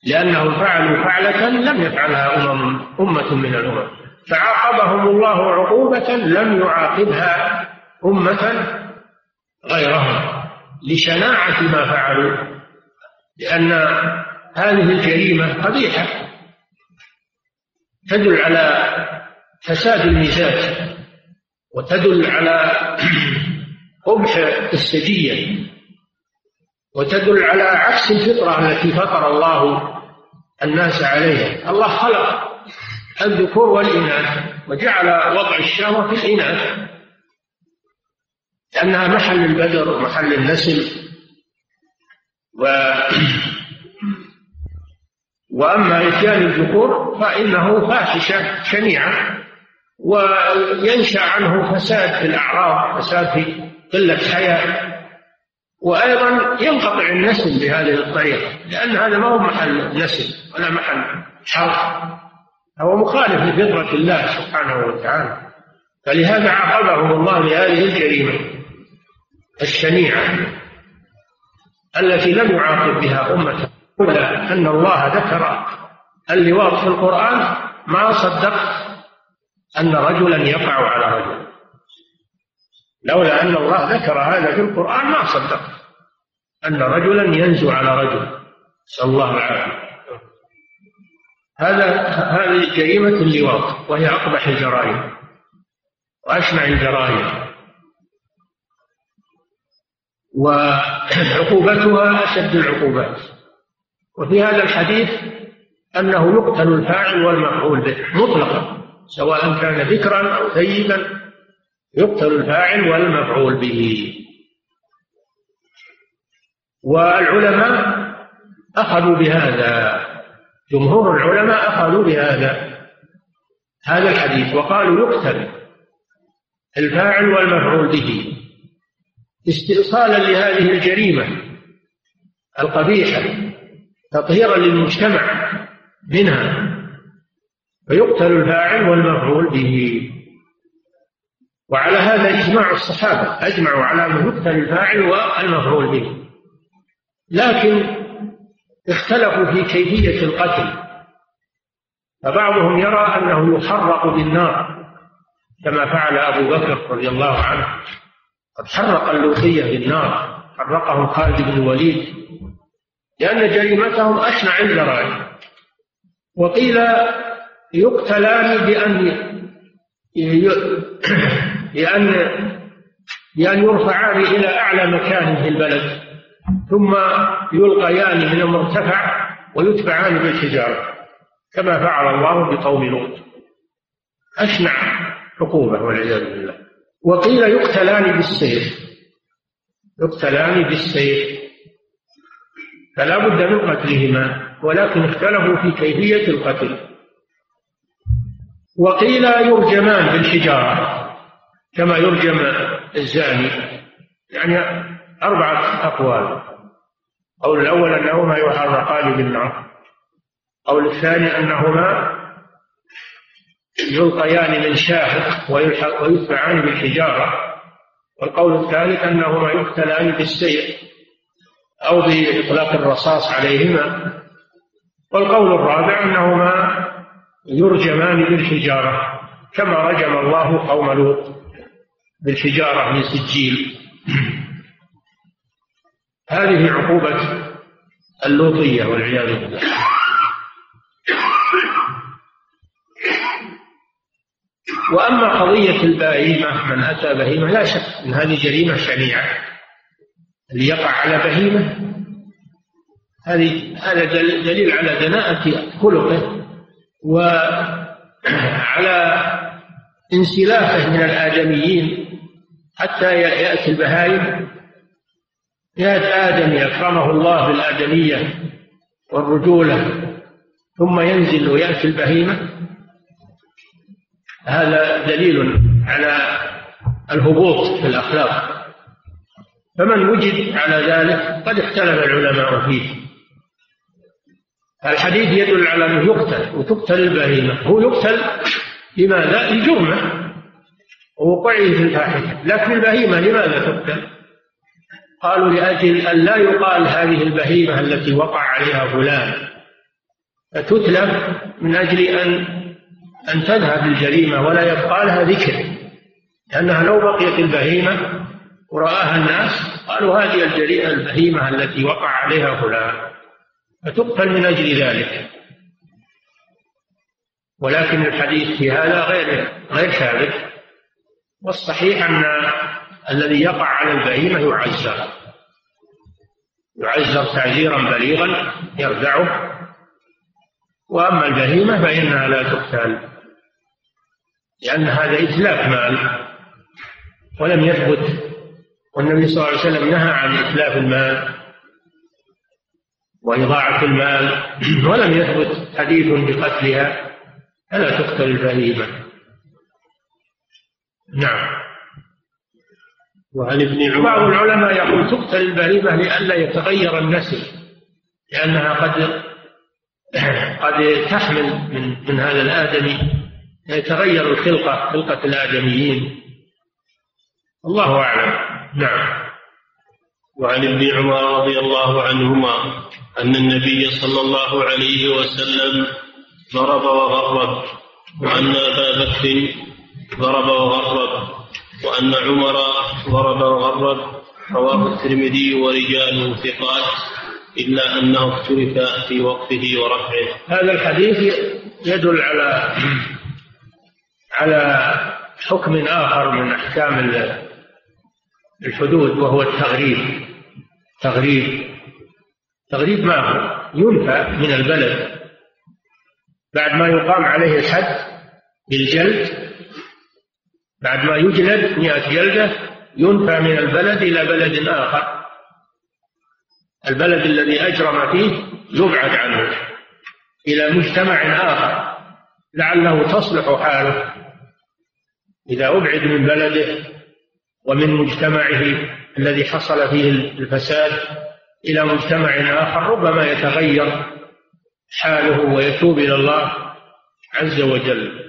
لأنهم فعلوا فعلة لم يفعلها أمم أمة من الأمم. فعاقبهم الله عقوبة لم يعاقبها أمة غيرهم. لشناعة ما فعلوا لأن هذه الجريمة قبيحة. تدل على فساد المزاج وتدل على قبح السجية وتدل على عكس الفطرة التي فطر الله الناس عليها. الله خلق الذكور والإناث وجعل وضع الشهوة في الإناث لأنها محل البدر ومحل النسل و وأما إتيان الذكور فإنه فاحشة شنيعة وينشأ عنه فساد في الأعراض فساد في قلة حياة وأيضا ينقطع النسل بهذه الطريقة لأن هذا ما هو محل نسل ولا محل حرف. هو مخالف لفطرة الله سبحانه وتعالى. فلهذا عاقبهم الله بهذه الجريمة الشنيعة التي لم يعاقب بها أمة لولا أن الله ذكر اللواط في القرآن ما صدقت أن رجلا يقع على رجل. لولا أن الله ذكر هذا في القرآن ما صدقت أن رجلا ينزو على رجل. نسأل الله العافية. هذا هذه جريمة اللواط وهي أقبح الجرائم. وأشنع الجرائم. وعقوبتها أشد العقوبات. وفي هذا الحديث أنه يقتل الفاعل والمفعول به مطلقا سواء كان ذكرا أو ثيبا يقتل الفاعل والمفعول به. والعلماء أخذوا بهذا. جمهور العلماء أخذوا بهذا. هذا الحديث. وقالوا يقتل الفاعل والمفعول به. استئصالا لهذه الجريمة القبيحة تطهيرا للمجتمع منها. فيقتل الفاعل والمفعول به. وعلى هذا إجماع الصحابة أجمعوا على أن يقتل الفاعل والمفعول به. لكن اختلفوا في كيفية القتل. فبعضهم يرى أنه يحرق بالنار كما فعل أبو بكر رضي الله عنه. قد حرق اللوطية بالنار حرقهم خالد بن الوليد لأن جريمتهم أشنع الجرائم وقيل يقتلان بأن بأن بأن يرفعان إلى أعلى مكان في البلد ثم يلقيان من المرتفع ويتبعان بالحجارة كما فعل الله بقوم لوط. أشنع عقوبة والعياذ بالله. وقيل يقتلان بالسيف. يقتلان بالسيف. فلا بد من قتلهما ولكن اختلفوا في كيفية القتل. وقيل يرجمان بالحجارة. كما يرجم الزاني. يعني أربعة أقوال. القول الأول أنهما يحرقان بالنار القول الثاني أنهما يلقيان من شاهق ويتبعان بالحجارة. والقول الثالث أنهما يقتلان بالسيف أو بإطلاق الرصاص عليهما. والقول الرابع أنهما يرجمان بالحجارة كما رجم الله قوم لوط. بالحجارة من سجيل. هذه عقوبة اللوطية والعياذ بالله. وأما قضية البهيمة من أتى بهيمة لا شك أن هذه جريمة شنيعة. اللي يقع على بهيمة هذه هذا دليل على دناءة خلقه وعلى انسلافه من الآدميين حتى يأتي البهائم. يأتي آدم أكرمه الله بالآدمية والرجولة ثم ينزل ويأتي البهيمة. هذا دليل على الهبوط في الأخلاق. فمن وجد على ذلك قد اختلف العلماء فيه. الحديث يدل على أنه يقتل وتقتل البهيمة. هو يقتل لماذا؟ لجرمة. ووقوعه في الفاحشة. لكن البهيمة لماذا تقتل؟ قالوا لأجل أن لا يقال هذه البهيمة التي وقع عليها فلان فتتلف من أجل أن أن تذهب الجريمة ولا يبقى لها ذكر. لأنها لو بقيت البهيمة ورآها الناس قالوا هذه الجريمة البهيمة التي وقع عليها فلان فتقتل من أجل ذلك. ولكن الحديث في هذا غير غير ثابت. والصحيح أن الذي يقع على البهيمة يعزر. يعزر تعزيرا بليغا يردعه. وأما البهيمة فإنها لا تقتل لأن هذا إتلاف مال. ولم يثبت والنبي صلى الله عليه وسلم نهى عن إتلاف المال وإضاعة المال. ولم يثبت حديث بقتلها فلا تقتل البهيمة. نعم. وعن ابن عمر بعض العلماء يقول تقتل البهيمة لئلا يتغير النسل لأنها قد قد تحمل من من هذا الآدمي يتغير الخلقة خلقة الآدميين. الله أعلم. نعم. وعن ابن عمر رضي الله عنهما أن النبي صلى الله عليه وسلم ضرب وغرب وأن أبا بكر ضرب وغرب وأن عمر ضرب وغرب رواه الترمذي ورجاله ثقات إلا أنه اختلف في وقفه ورفعه. هذا الحديث يدل على على حكم آخر من أحكام الحدود وهو التغريب. تغريب. تغريب ما هو؟ ينفى من البلد. بعد ما يقام عليه الحد بالجلد بعد ما يجلد مئة جلدة ينفى من البلد إلى بلد آخر. البلد الذي أجرم فيه يبعد عنه إلى مجتمع آخر. لعله تصلح حاله. إذا أبعد من بلده ومن مجتمعه الذي حصل فيه الفساد إلى مجتمع آخر ربما يتغير حاله ويتوب إلى الله عز وجل.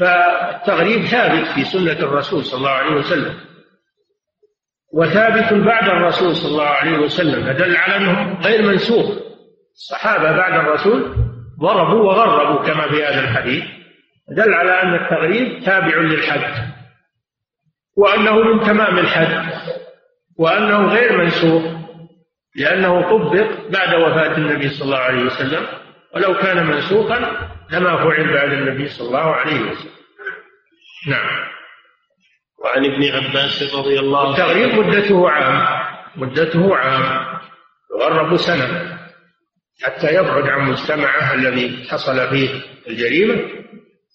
فالتغريب ثابت في سنة الرسول صلى الله عليه وسلم وثابت بعد الرسول صلى الله عليه وسلم فدل على أنه غير منسوخ. الصحابة بعد الرسول ضربوا وغربوا كما في هذا الحديث دل على أن التغريب تابع للحد وأنه من تمام الحد وأنه غير منسوخ لأنه طبق بعد وفاة النبي صلى الله عليه وسلم ولو كان منسوخا لما فعل بعد النبي صلى الله عليه وسلم. نعم. وعن ابن عباس رضي الله عنه. التغريب مدته عام. مدته عام. يغرب سنة. حتى يبعد عن مجتمعه الذي حصل فيه الجريمة.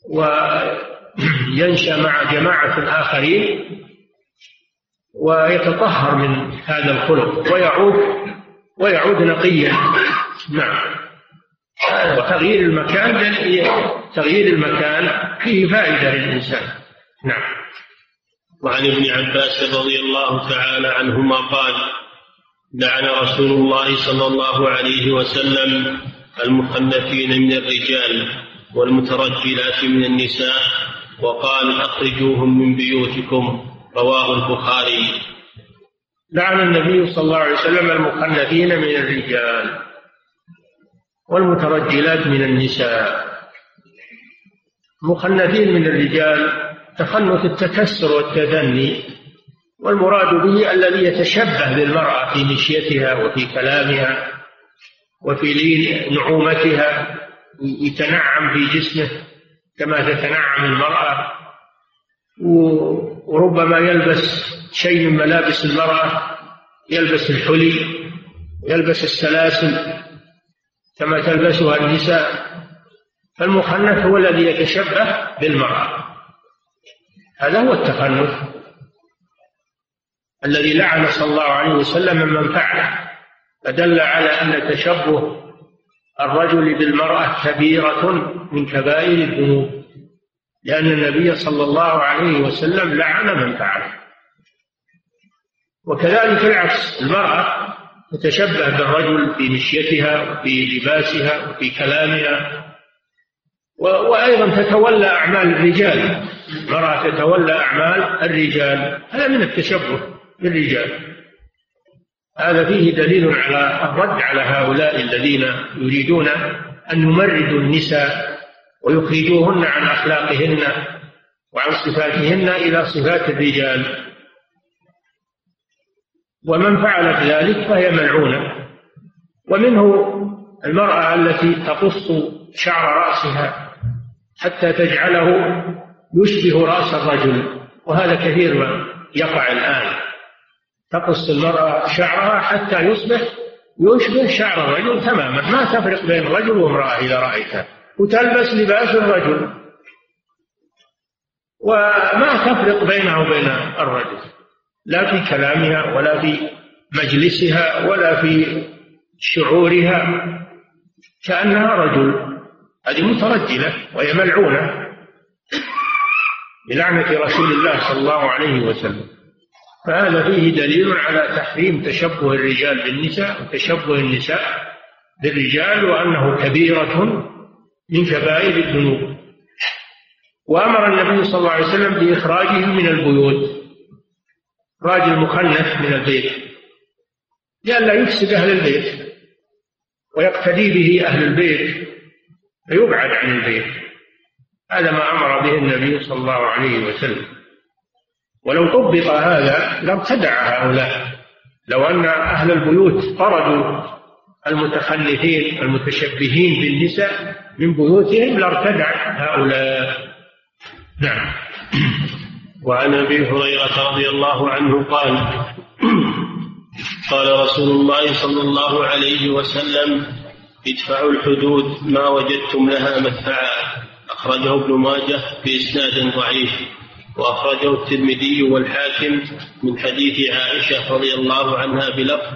وينشأ مع جماعة آخرين. ويتطهر من هذا الخلق. ويعود ويعود نقيا. نعم. وتغيير المكان تغيير المكان فيه فائدة للإنسان. نعم. وعن ابن عباس رضي الله تعالى عنهما قال لعن رسول الله صلى الله عليه وسلم المخنثين من الرجال والمترجلات من النساء وقال أخرجوهم من بيوتكم. رواه البخاري. لعن النبي صلى الله عليه وسلم المخنثين من الرجال. والمترجلات من النساء مخنثين من الرجال تخنث التكسر والتدني والمراد به الذي يتشبه بالمرأة في مشيتها وفي كلامها وفي لين نعومتها يتنعم في جسمه كما تتنعم المرأة وربما يلبس شيء من ملابس المرأة يلبس الحلي يلبس السلاسل. كما تلبسها النساء فالمخنث هو الذي يتشبه بالمرأة. هذا هو التخنث الذي لعن صلى الله عليه وسلم من فعله فدل على أن تشبه الرجل بالمرأة كبيرة من كبائر الذنوب لأن النبي صلى الله عليه وسلم لعن من فعله. وكذلك العكس المرأة تتشبه بالرجل في مشيتها وفي لباسها وفي كلامها. وأيضا تتولى أعمال الرجال. المرأة تتولى أعمال الرجال. هذا من التشبه بالرجال. هذا فيه دليل على الرد على هؤلاء الذين يريدون أن يمردوا النساء ويخرجوهن عن أخلاقهن وعن صفاتهن إلى صفات الرجال. ومن فعلت ذلك فهي ملعونة. ومنه المرأة التي تقص شعر رأسها حتى تجعله يشبه رأس الرجل وهذا كثير ما يقع الآن. تقص المرأة شعرها حتى يصبح يشبه شعر الرجل تماما ما تفرق بين رجل وامرأة إذا رأيتها وتلبس لباس الرجل. وما تفرق بينها وبين الرجل. لا في كلامها ولا في مجلسها ولا في شعورها كأنها رجل. هذه مترجلة وهي ملعونة بلعنة رسول الله صلى الله عليه وسلم. فهذا فيه دليل على تحريم تشبه الرجال بالنساء وتشبه النساء بالرجال وأنه كبيرة من كبائر الذنوب. وأمر النبي صلى الله عليه وسلم بإخراجهم من البيوت. إخراج المخنث من البيت. لئلا يفسد أهل البيت ويقتدي به أهل البيت فيبعد عن البيت. هذا ما أمر به النبي صلى الله عليه وسلم. ولو طبق هذا لابتدع هؤلاء. لو أن أهل البيوت طردوا المتخنثين المتشبهين بالنساء من بيوتهم لارتدع هؤلاء. نعم. وعن أبي هريرة رضي الله عنه قال قال رسول الله صلى الله عليه وسلم ادفعوا الحدود ما وجدتم لها مدفعا. أخرجه ابن ماجه بإسناد ضعيف. وأخرجه الترمذي والحاكم من حديث عائشة رضي الله عنها بلفظ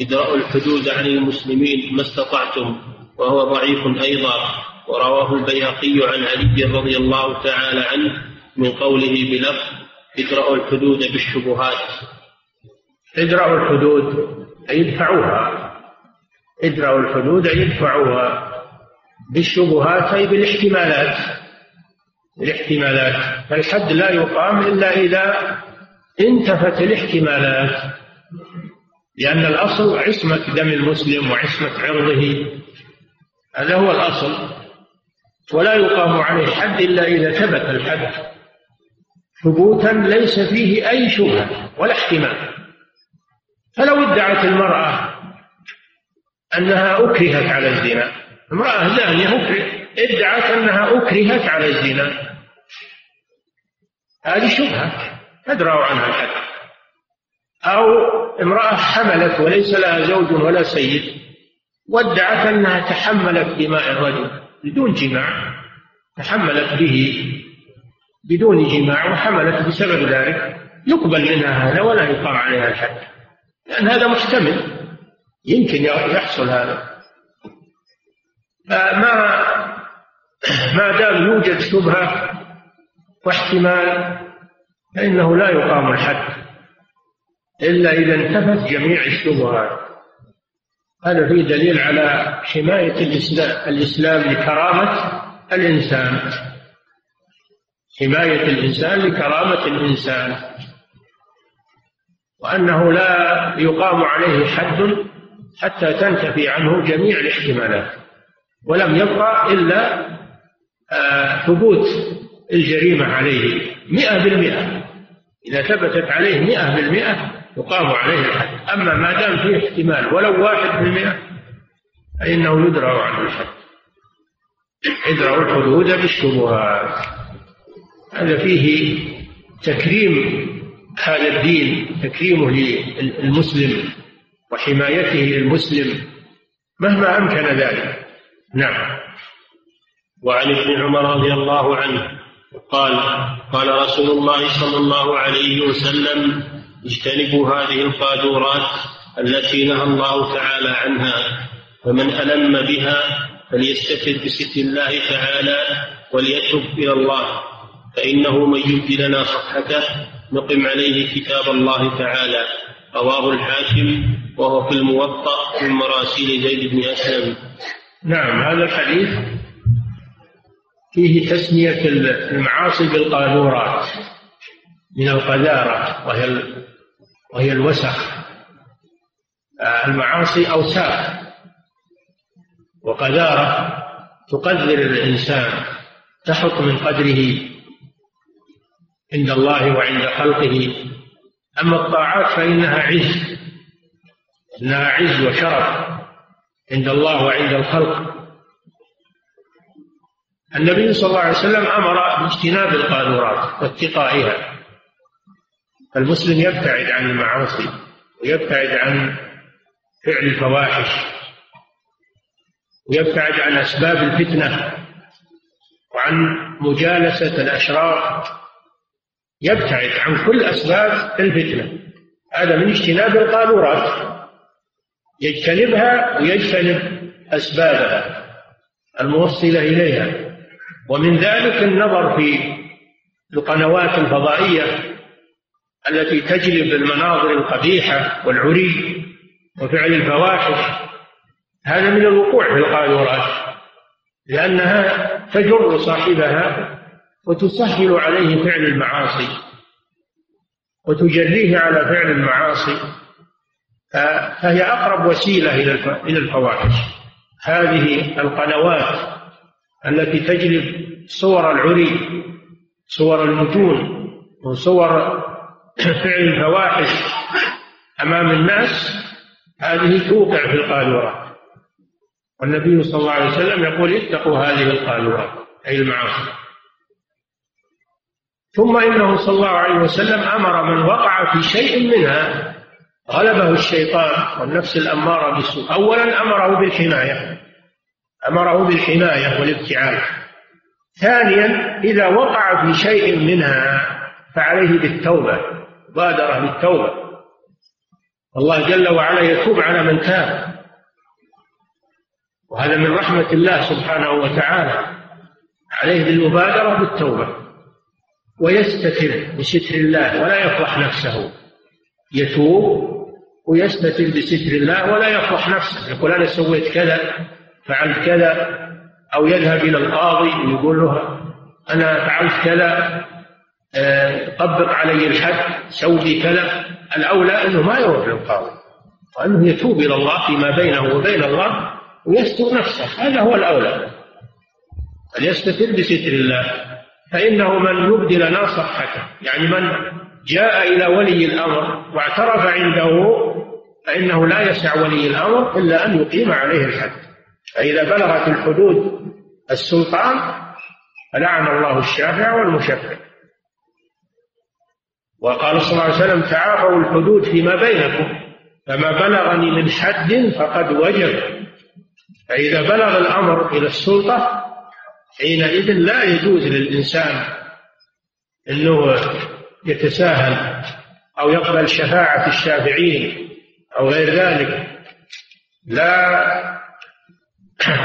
ادرأوا الحدود عن المسلمين ما استطعتم. وهو ضعيف أيضا. ورواه البيهقي عن علي رضي الله تعالى عنه من قوله بلفظ ادرأوا الحدود بالشبهات. ادرأوا الحدود أي ادفعوها. ادرأوا الحدود أي ادفعوها. بالشبهات أي بالاحتمالات. الاحتمالات. فالحد لا يقام إلا إذا انتفت الاحتمالات. لأن الأصل عصمة دم المسلم وعصمة عرضه. هذا هو الأصل. ولا يقام عليه حد إلا إذا ثبت الحد. ثبوتا ليس فيه أي شبهة ولا احتمال. فلو ادعت المرأة أنها أكرهت على الزنا. امرأة زانية ادعت أنها أكرهت على الزنا. هذه شبهة تدرأ عنها الحد. أو امرأة حملت وليس لها زوج ولا سيد وادعت أنها تحملت دماء الرجل بدون جماع تحملت به بدون جماع وحملت بسبب ذلك يقبل منها هذا ولا يقام عليها الحد. لأن هذا محتمل. يمكن يحصل هذا. فما ما دام يوجد شبهة واحتمال فإنه لا يقام الحد. إلا إذا انتفت جميع الشبهات. هذا فيه دليل على حماية الإسلام, الإسلام لكرامة الإنسان. حماية الإنسان لكرامة الإنسان وأنه لا يقام عليه حد حتى تنتفي عنه جميع الاحتمالات ولم يبقى إلا آه، ثبوت الجريمة عليه مئة بالمئة. إذا ثبتت عليه مئة بالمئة يقام عليه الحد. أما ما دام فيه احتمال ولو واحد بالمئة فإنه يدرى عنه الحد. يدرى الحدود بالشبهات. هذا فيه تكريم هذا الدين تكريمه للمسلم وحمايته للمسلم مهما أمكن ذلك. نعم. وعن ابن عمر رضي الله عنه قال قال رسول الله صلى الله عليه وسلم اجتنبوا هذه القاذورات التي نهى الله تعالى عنها فمن ألم بها فليستتر بستر الله تعالى وليتوب إلى الله. فإنه من يبدي لنا صفحته نقم عليه كتاب الله تعالى رواه الحاكم وهو في الموطأ من مراسيل زيد بن أسلم. نعم هذا الحديث فيه تسمية المعاصي بالقاذورات من القذارة وهي وهي الوسخ. آه، المعاصي أوساخ. وقذارة تقذر الإنسان تحط من قدره عند الله وعند خلقه. أما الطاعات فإنها عز إنها عز وشرف عند الله وعند الخلق. النبي صلى الله عليه وسلم أمر باجتناب القاذورات واتقائها. المسلم يبتعد عن المعاصي ويبتعد عن فعل الفواحش ويبتعد عن أسباب الفتنة وعن مجالسة الأشرار. يبتعد عن كل أسباب الفتنة. هذا من اجتناب القاذورات يجتنبها ويجتنب أسبابها الموصلة إليها. ومن ذلك النظر في القنوات الفضائية التي تجلب المناظر القبيحة والعري وفعل الفواحش. هذا من الوقوع في القاذورات لأنها تجر صاحبها وتسهل عليه فعل المعاصي وتجريه على فعل المعاصي. فهي أقرب وسيلة إلى الفواحش. هذه القنوات التي تجلب صور العري صور المجون وصور فعل الفواحش أمام الناس هذه توقع في القاذورات والنبي صلى الله عليه وسلم يقول اتقوا هذه القاذورات أي المعاصي. ثم إنه صلى الله عليه وسلم أمر من وقع في شيء منها غلبه الشيطان والنفس الأمارة بالسوء. أولا أمره بالحماية أمره بالحماية والابتعاد. ثانيا إذا وقع في شيء منها فعليه بالتوبة بادرة بالتوبة. الله جل وعلا يتوب على من تاب. وهذا من رحمة الله سبحانه وتعالى عليه بالمبادرة بالتوبة. ويستتر بستر الله ولا يفضح نفسه. يتوب ويستتر بستر الله ولا يفضح نفسه. يقول أنا سويت كذا فعلت كذا أو يذهب إلى القاضي ويقول له أنا فعلت كذا آه، طبق علي الحد سوي كذا. الأولى أنه ما يروح للقاضي وأنه يتوب إلى الله فيما بينه وبين الله ويستر نفسه. هذا هو الأولى. فليستتر بستر الله. فإنه من يبدي لنا صحته يعني من جاء إلى ولي الأمر واعترف عنده فإنه لا يسع ولي الأمر إلا أن يقيم عليه الحد. فإذا بلغت الحدود السلطان فلعن الله الشافع والمشفع. وقال صلى الله عليه وسلم تعافوا الحدود فيما بينكم فما بلغني من حد فقد وجب. فإذا بلغ الأمر إلى السلطة حينئذ لا يجوز للإنسان أنه يتساهل أو يقبل شفاعة الشافعين أو غير ذلك. لا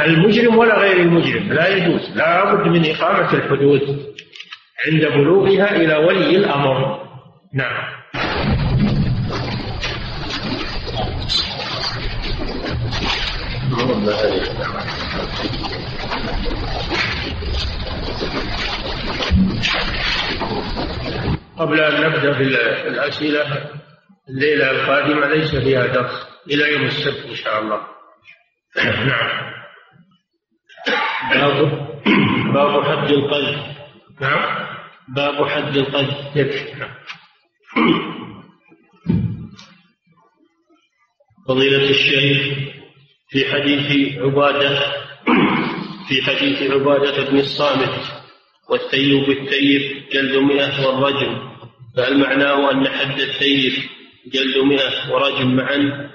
المجرم ولا غير المجرم لا يجوز لا بد من إقامة الحدود عند بلوغها إلى ولي الأمر. نعم. قبل أن نبدأ في الأسئلة الليلة القادمة ليس فيها درس إلى يوم السبت إن شاء الله. نعم. باب باب حد القلب نعم. باب حد القلب يكفي. فضيلة الشيخ في حديث عبادة في حديث عبادة بن الصامت والثيب بالثيب جلد مئة والرجم فهل معناه أن حد الثيب جلد مئة ورجم معا؟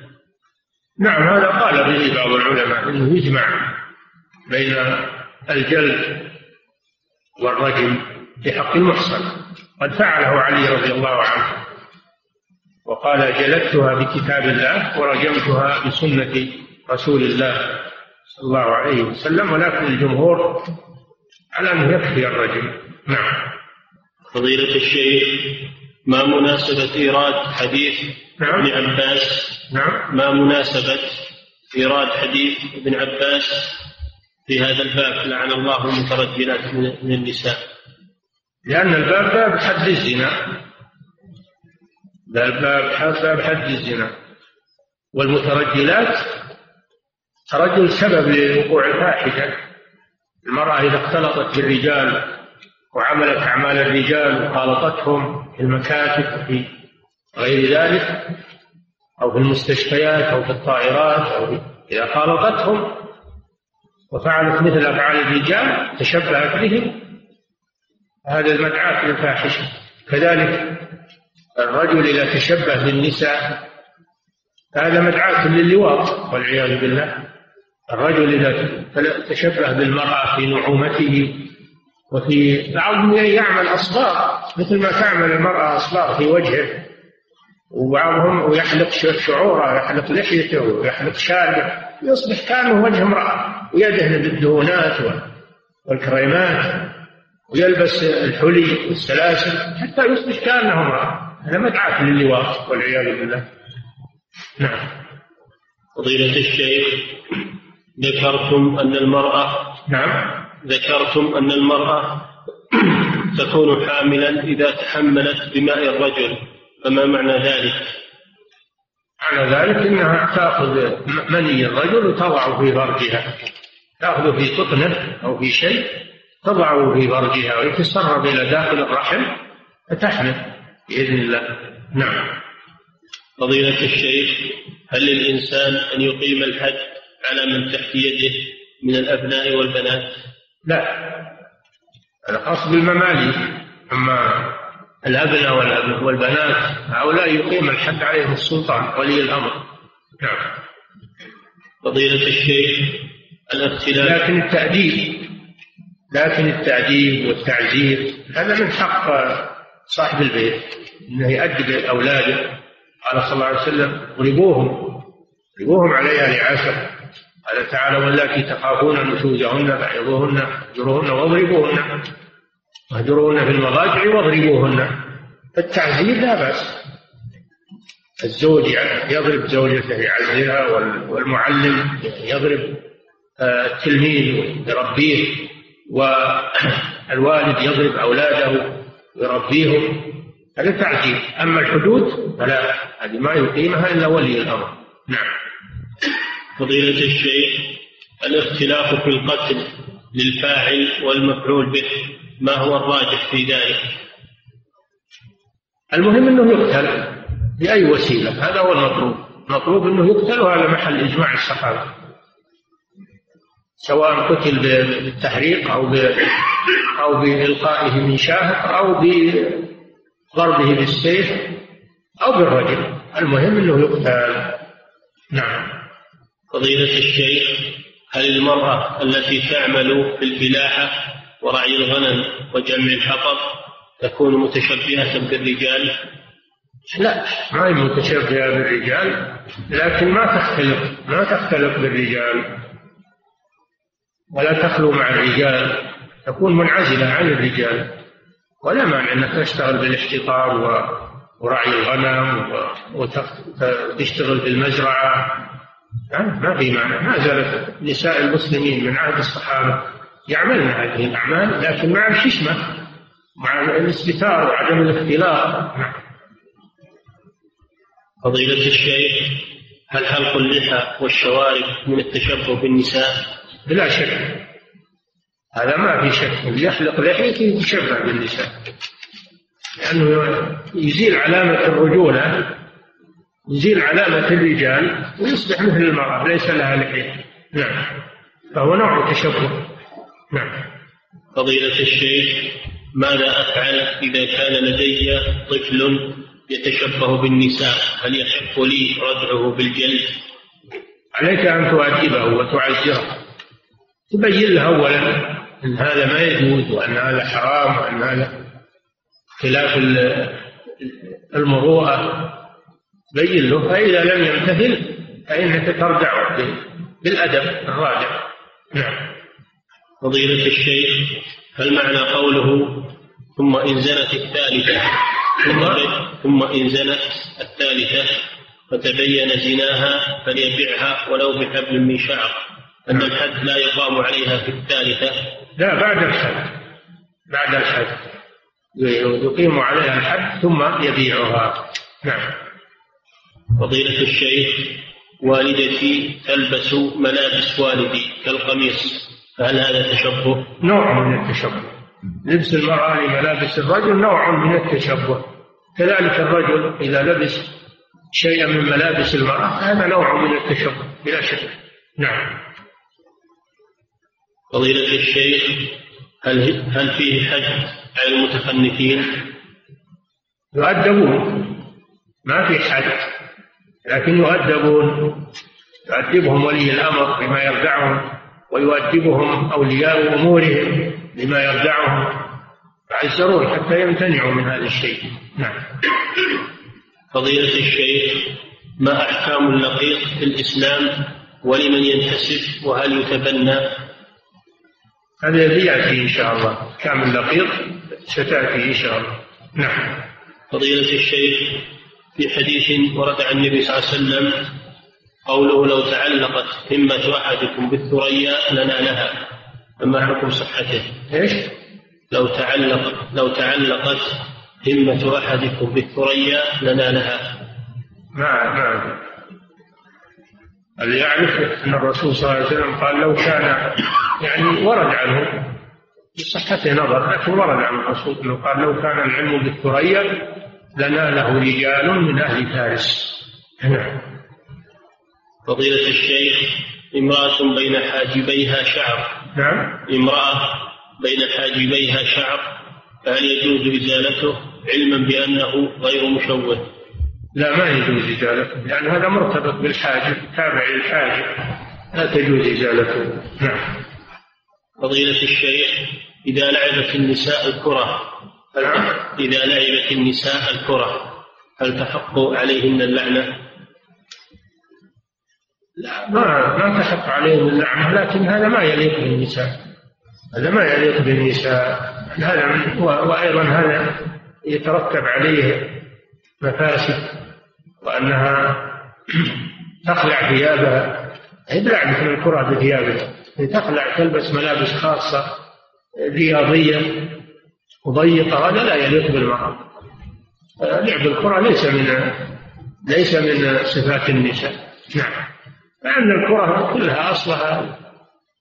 نعم هذا قال به بعض العلماء إنه يجمع بين الجلد والرجم في حق المحصن. قد فعله علي رضي الله عنه وقال جلدتها بكتاب الله ورجمتها بسنة رسول الله صلى الله عليه وسلم ولكن الجمهور على أنه يكفي الرجم نعم. فضيلة الشيخ ما مناسبة إيراد حديث نعم. ابن عباس؟ نعم. ما مناسبة إيراد حديث ابن عباس في هذا الباب؟ لعن الله المترجلات من النساء. لأن الباب باب حد الزنا. باب باب حد الزنا. والمترجلات ترجل سبب لوقوع الفاحشة المرأة إذا اختلطت بالرجال وعملت أعمال الرجال وخالطتهم في المكاتب وفي غير ذلك أو في المستشفيات أو في الطائرات أو إذا خالطتهم وفعلت مثل أفعال الرجال تشبهت بهم هذا المدعاة للفاحشة. كذلك الرجل إذا تشبه بالنساء هذا مدعاة للواط والعياذ بالله. الرجل إذا تشبه بالمرأة في نعومته وفي بعضهم يعمل أصباغ مثل ما تعمل المرأة أصباغ في وجهه وبعضهم يحلق شعوره يحلق لحيته ويحلق شاربه يصبح كأنه وجه امرأة ويدهن بالدهونات والكريمات ويلبس الحلي والسلاسل حتى يصبح كأنه امرأة. هذا مدعاة للواط والعياذ بالله. نعم. فضيلة الشيخ ذكرتم أن المرأة نعم. ذكرتم أن المرأة تكون حاملا إذا تحملت بماء الرجل فما معنى ذلك؟ معنى ذلك أنها تأخذ مني الرجل وتضعه في فرجها. تأخذه في قطنه أو في شيء تضعه في فرجها ويتسرب إلى داخل الرحم فتحمل بإذن الله. نعم. فضيلة الشيخ هل للإنسان أن يقيم الحد على من تحت يده من الأبناء والبنات؟ لا. هذا خاص بالمماليك أما الأبناء والبنات هؤلاء يقيم الحد عليهم السلطان ولي الأمر. نعم. فضيلة الشيخ الاختلاف لكن التأديب لكن التأديب والتعزير هذا من حق صاحب البيت إنه يؤدب أولاده. قال صلى الله عليه وسلم اضربوهم اضربوهم عليها لعشر قال تعالى واللاتي تخافون نشوزهن فعظوهن اهجروهن واضربوهن واهجروهن في المضاجع واضربوهن التعزير لا بأس. الزوج يضرب زوجته يعزرها والمعلم يضرب آه، التلميذ يربيه والوالد يضرب أولاده ويربيهم هذا تعزير. أما الحدود فلا هذه ما يقيمها إلا ولي الأمر. نعم. فضيلة الشيخ الاختلاف في القتل للفاعل والمفعول به ما هو الراجح في ذلك؟ المهم أنه يقتل بأي وسيلة هذا هو المطلوب. المطلوب أنه يقتل وهذا محل إجماع الصحابة. سواء قتل بالتحريق أو أو بإلقائه من شاهق أو بضربه بالسيف أو بالرجل. المهم أنه يقتل. نعم. فضيلة الشيخ هل المرأة التي تعمل في الفلاحة ورعي الغنم وجمع الحطب تكون متشبهة بالرجال؟ لا ما هي متشبهة بالرجال لكن ما تختلط ما تختلط بالرجال. ولا تخلو مع الرجال تكون منعزلة عن الرجال. ولا مانع أنك تشتغل بالاحتطاب ورعي الغنم وتشتغل بالمزرعة. ما في معنى. ما زالت نساء المسلمين من عهد الصحابة يعملن هذه الأعمال لكن مع الحشمة مع الاستتار وعدم الاختلاط. نعم. فضيلة الشيخ هل حلق اللحى والشوارب من التشبه بالنساء؟ بلا شك. هذا ما في شك. اللي يحلق لحيته يتشبه بالنساء. لأنه يزيل علامة الرجولة. يزيل علامة الرجال ويصبح مثل المرأة ليس لها لحية. نعم. فهو نوع تشبه. نعم. فضيلة الشيخ ماذا أفعل إذا كان لدي طفل يتشبه بالنساء؟ هل يحق لي ردعه بالجلد؟ عليك أن تؤدبه وتعزره. تبين له أولا أن هذا ما يجوز وأن هذا حرام وأن هذا خلاف المروءة. بين له فإذا لم يمتثل فإنك ترجع بالأدب الراجع. نعم. فضيلة الشيخ هل معنى قوله ثم إن زنت الثالثة؟ ثم, ثم إن زنت الثالثة فتبين زناها فليبيعها ولو بحبل من شعر أن نعم. الحد لا يقام عليها في الثالثة؟ لا بعد الحد. بعد الحد. يقيم عليها الحد ثم يبيعها. نعم. فضيلة الشيخ والدتي تلبس ملابس والدي كالقميص فهل هذا تشبه؟ نوع من التشبه. لبس المرأة لملابس الرجل نوع من التشبه. كذلك الرجل إذا لبس شيئا من ملابس المرأة هذا نوع من التشبه بلا شك. نعم. فضيلة الشيخ هل هل فيه حج على المتخنثين؟ يؤدبون. ما في حد لكن يؤدبون يؤدبهم ولي الأمر بما يردعهم ويؤدبهم أولياء أمورهم بما يردعهم. يعزرون حتى يمتنعوا من هذا الشيء. نعم. فضيلة الشيخ ما أحكام اللقيط في الإسلام ولمن ينتسب وهل يتبنى؟ هذا يأتي إن شاء الله. أحكام اللقيط ستأتي إن شاء الله. نعم. فضيلة الشيخ في حديث ورد عن النبي صلى الله عليه وسلم قوله لو تعلقت همة أحدكم بالثريا لنالها فما حكم صحته؟ إيش؟ لو تعلق لو تعلقت همة أحدكم بالثريا لنالها ما ما اللي يعرف أن الرسول صلى الله عليه وسلم قال لو كان يعني ورد عنه بصحته نظر لكن ورد عن الرسول إنه قال لو كان العلم بالثريا لناله رجال من أهل فارس. نعم. فضيلة الشيخ امرأة بين حاجبيها شعر. نعم. امرأة بين حاجبيها شعر فهل يجوز إزالته علما بأنه غير مشوه؟ لا ما يجوز إزالته لأن هذا مرتبط بالحاجب تابع للحاجب. لا تجوز إزالته نعم. فضيلة الشيخ إذا لعبت النساء الكرة. إذا لعبت النساء الكرة هل تحق عليهن اللعنة؟ لا ما ما تحق عليهم اللعنة لكن هذا ما يليق بالنساء. هذا ما يليق بالنساء. هذا وأيضا هذا يترتب عليه مفاسد وأنها تخلع ثيابها. هي من الكرة بثيابها تخلع تلبس ملابس خاصة رياضية. وضيقة هذا لا يليق بالمرأة. لعب الكرة ليس من ليس من صفات النساء. نعم. لأن الكرة كلها أصلها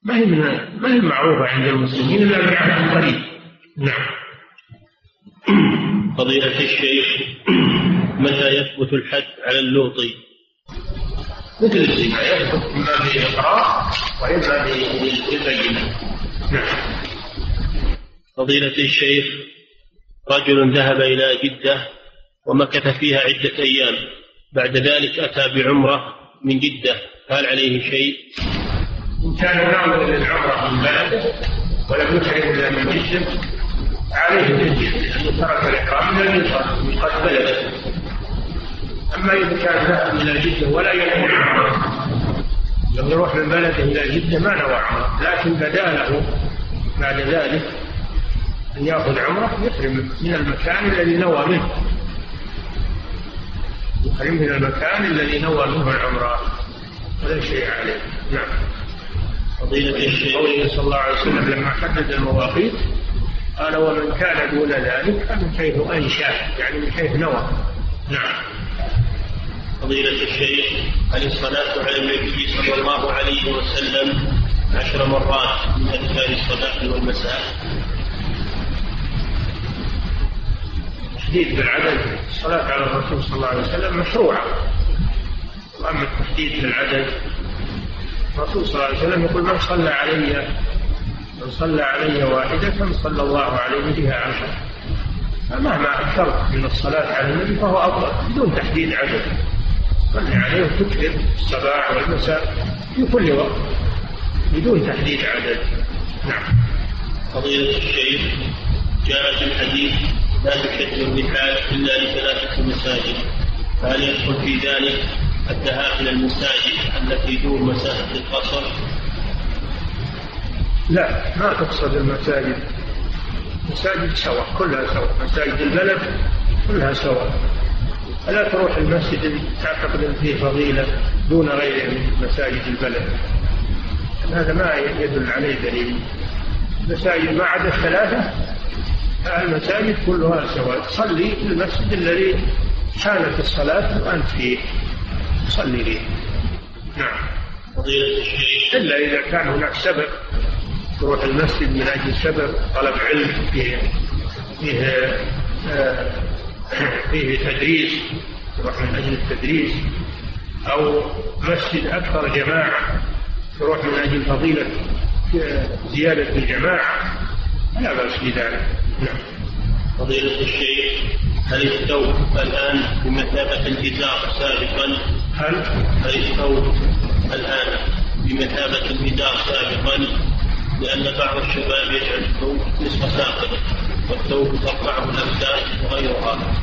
ما هي من ما هي معروفة عند المسلمين إلا من عهد قريب. نعم. فضيلة الشيخ متى يثبت الحد على اللوطي؟ مثل الزنا يثبت إما بإقرار وإما بالبينة. نعم. فضيلة الشيخ رجل ذهب إلى جدة ومكث فيها عدة أيام بعد ذلك أتى بعمرة من جدة هل عليه شيء؟ كان ناوي للعمرة من بلده ولم يحرم إلا من جدة عليه الفدية لأنه ترك الإحرام من الميقات ميقات بلده أما إذا كان ذهب إلى جدة ولا ينوي عمرة لما يروح من بلده إلى جدة ما نوى عمرة لكن بدا له بعد ذلك أن يأخذ عمرة يحرم من المكان الذي نوى منه. يحرم من المكان الذي نوى منه العمرة. ولا شيء عليه. نعم. فضيلة الشيخ قوله صلى الله عليه وسلم لما حدد المواقيت قال ومن كان دون ذلك من حيث أنشأ. يعني من حيث نوى. نعم. فضيلة الشيخ هل الصلاة على النبي صلى الله عليه وسلم عشر مرات من أذكار الصباح والمساء؟ التحديد بالعدد الصلاة على الرسول صلى الله عليه وسلم مشروعة. وأما التحديد بالعدد الرسول صلى الله عليه وسلم يقول من صلى علي من صلى علي واحدة صلى الله عليه بها عشر. فمهما أكثرت من الصلاة على النبي فهو أفضل بدون تحديد عدد. صلي عليه وتكثر الصباح والمساء في كل وقت بدون تحديد عدد. نعم. فضيلة الشيخ جاء في الحديث لا تشد الرحال إلا لثلاثة مساجد. فهل يدخل في ذلك الذهاب إلى المساجد التي دون مسافة القصر؟ لا ما تقصد المساجد. مساجد سواء كلها سواء. مساجد البلد كلها سواء. فلا تروح المسجد اللي تعتقد إن فيه فضيلة دون غيره من مساجد البلد؟ هذا ما يدل عليه دليل. المساجد ما عدا الثلاثة؟ المساجد كلها سواء. صلي في المسجد الذي حانت الصلاة وأنت فيه. صلي فيه نعم. إلا إذا كان هناك سبب. تروح المسجد من أجل سبب. طلب علم. فيه فيه آه، فيه تدريس. تروح من أجل التدريس. أو مسجد أكثر جماعة. تروح من أجل فضيلة زيادة الجماعة. لا بأس بذلك. فضيلة الشيخ هل الثوب الآن بمثابة الإزار سابقا؟ هل؟ هل الثوب الآن بمثابة الإزار سابقا؟ لأن بعض الشباب يجعل الثوب نصف ساقط والثوب ترفعه الأبدان وغيرها.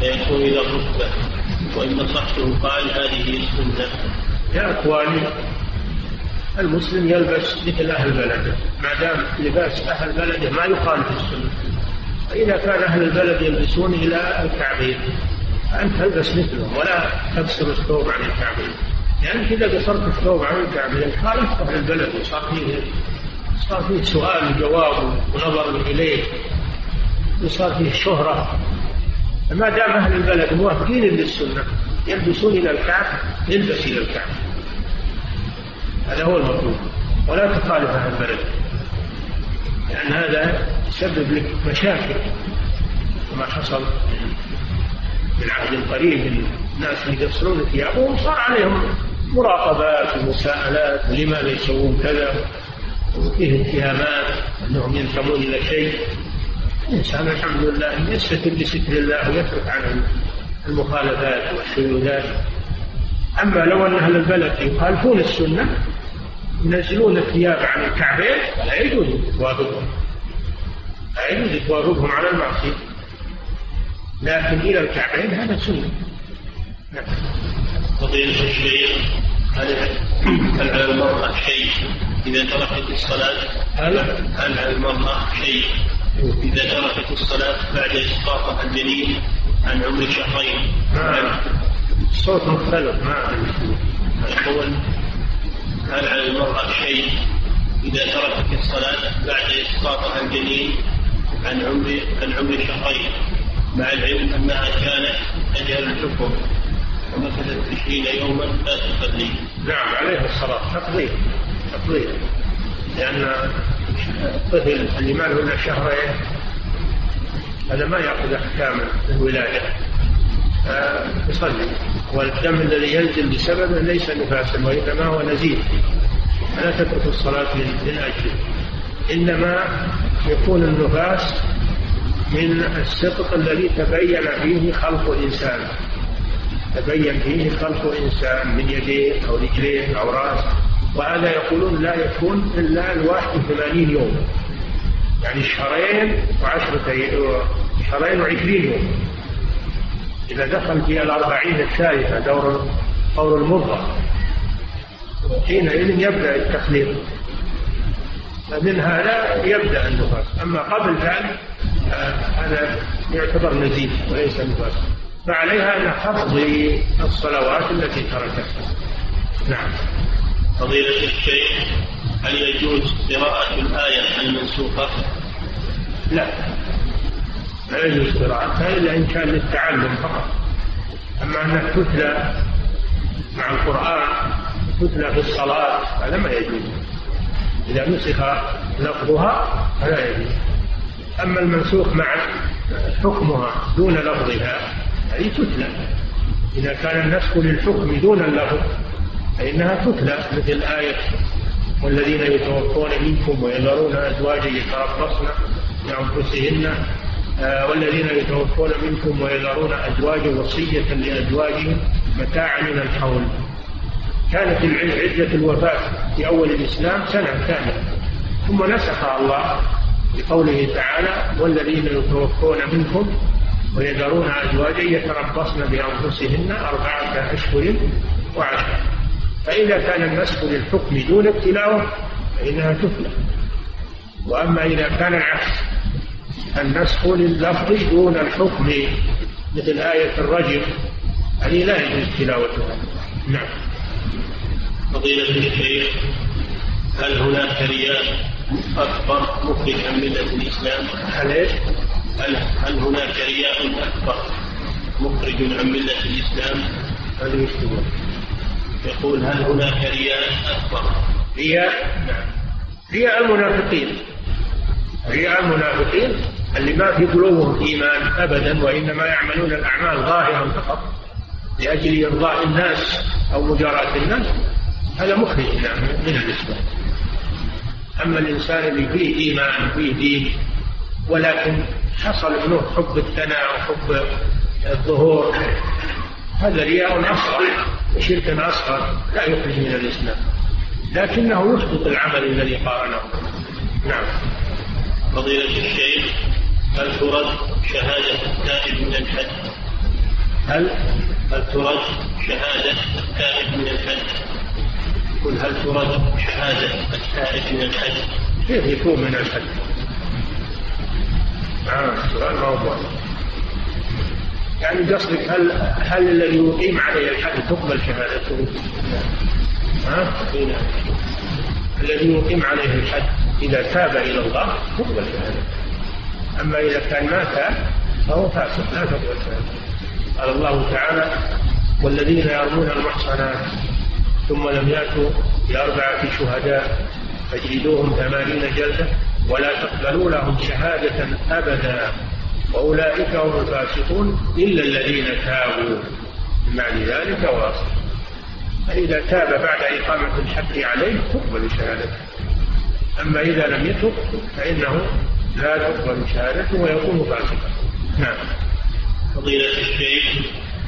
فيكون إلى الركبة وإن نصحته قال هذه السنة يا إخواني المسلم يلبس مثل أهل بلده. ما دام لباس أهل بلده ما يخالف السنة. فإذا كان أهل البلد يلبسون إلى الكعبين فأنت تلبس مثلهم ولا تقصر الثوب عن الكعبين لانك يعني إذا قصرت الثوب عن الكعبين خالفت أهل البلد وصار فيه صار فيه سؤال وجواب ونظر إليه وصار فيه شهرة. فما دام أهل البلد موافقين للسنة يلبسون إلى الكعب يلبس إلى الكعب. هذا هو المطلوب. ولا تخالف أهل البلد. لأن هذا يسبب لك مشاكل كما حصل في العهد القريب. الناس اللي يغسلون ثيابهم صار عليهم مراقبات ومساءلات لماذا يسوون كذا؟ وفيه اتهامات أنهم ينتمون إلى شيء. الإنسان الحمد لله يستتر بستر الله ويترك عن المخالفات والشذوذات أما لو أن أهل البلد يخالفون السنة ينزلون الثياب عن الكعبين لا يجوز توافقهم لا يجوز توافقهم على المعصية. لكن إلى الكعبين هذا سنة. فضيلة الشيخ هل هل على المرأة شيء إذا تركت الصلاة؟ هل هل على المرأة شيء إذا تركت الصلاة بعد إسقاطها الجنين عن عمر شهرين؟ ما الصوت مختلف ما يقول هل على المرأة شيء إذا تركت الصلاة بعد إسقاطها الجنين عن عمر عن عمر شهرين؟ مع العلم أنها كانت أجل الحكم ومكثت عشرين يوما لا تصلي نعم عليه الصلاة. تقضيه تقضيه لأن الطفل اللي ما له إلا شهرين هذا ما يأخذ أحكام الولادة يصلي. والدم الذي ينزل بسببه ليس نفاسا وإنما هو نزيف. فلا تترك الصلاة من أجله إنما يكون النفاس من السقط الذي تبين فيه خلق الإنسان. تبين فيه خلق الإنسان من يديه أو رجليه أو رأسه. وهذا يقولون لا يكون إلا الواحد وثمانين يوم. يعني شهرين وعشرة شهرين وعشرين يوم. إذا دخل في الأربعين الثالثة دور دور المرضى حينئذ يبدأ التخليط فمن هذا يبدأ النفاس. أما قبل ذلك آه، هذا يعتبر نزيف وليس نفاس. فعليها أن تقضي الصلوات التي تركتها نعم. فضيلة الشيخ هل يجوز قراءة الآية المنسوخة؟ لا. لا يجوز قراءتها إلا إن كان للتعلم فقط. أما أنها تتلى مع القرآن تتلى في الصلاة هذا ما يجوز. إذا نسخ لفظها فلا يجوز. أما المنسوخ مع حكمها دون لفظها هذه تتلى. إذا كان النسخ للحكم دون اللفظ فإنها تتلى مثل آية والذين يتوفون منكم ويذرون أزواجا يتربصن بأنفسهن والذين يتوفون منكم ويذرون أزواجا وصية لأزواجهم متاعا من الحول. كانت عدة الوفاة في أول الإسلام سنة كاملة. ثم نسخها الله بقوله تعالى والذين يتوفون منكم ويذرون أزواجا يتربصن بأنفسهن أربعة أشهر وعشرة فإذا كان النسخ للحكم دون التلاوة فإنها تتلى وأما إذا كان العكس النسخ لللفظ دون الحكم مثل آية الرجم هذه لا يجوز تلاوتها نعم فضيلة الشيخ هل هناك رياء أكبر مخرج عن ملة الإسلام؟ هل إيش؟ هل هل هناك رياء أكبر مخرج عن ملة الإسلام؟ هذا يكتبون يقول هل هناك رياء أكبر؟ رياء نعم رياء المنافقين رياء المنافقين اللي ما في قلوبهم إيمان أبدا وإنما يعملون الأعمال ظاهرا فقط لأجل إرضاء الناس أو مجاراة الناس. هذا مخرج من الإسلام. أما الإنسان اللي فيه إيمان وفيه دين ولكن حصل منه حب الثناء وحب الظهور هذا رياء أصغر وشرك أصغر لا يخرج من الإسلام. لكنه يحبط العمل الذي قارنه. نعم. فضيلة الشيخ هل ترد شهادة التائب من الحج؟ هل هل ترد شهادة التائب من الحج؟ قل هل ترد شهادة التائب من الحج؟ كيف يكون من الحج؟ آه سؤال موضوع يعني قصدك هل هل الذي يقيم عليه الحد تقبل شهادته؟ ها؟ الذي يقيم عليه الحد إذا تاب إلى الله تقبل شهادته. أما إذا كان ما تاب فهو فاسق لا تقبل شهادته. قال الله تعالى والذين يرمون المحصنات ثم لم يأتوا بأربعة شهداء فاجلدوهم ثمانين جلدة ولا تقبلوا لهم شهادة أبدا. وأولئك هم الفاسقون إلا الذين تابوا. من بعد ذلك واصل. فإذا تاب بعد إقامة الحد عليه تقبل شهادته. أما إذا لم يتب فإنه لا تقبل شهادته ويكون فاسقا. نعم. فضيلة الشيخ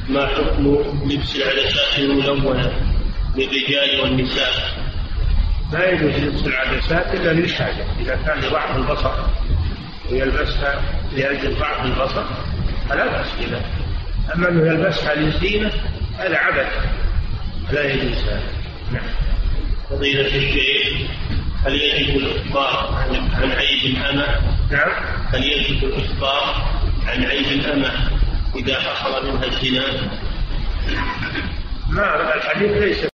ما حكم لبس العدسات الملونة للرجال والنساء؟ لا يجوز لبس العدسات إلا للحاجة إذا كان لضعف البصر. ويلبسها لأجل ضعف البصر فلا بأس بذلك. أما أنه يلبسها للزينة هذا عبث لا يجوز هذا نعم. فضيلة الشيخ هل يجب الإخبار عن عيب الأمة؟ نعم هل يجب الإخبار عن عيب الأمة إذا حصل منها الزنا؟ ما الحديث ليس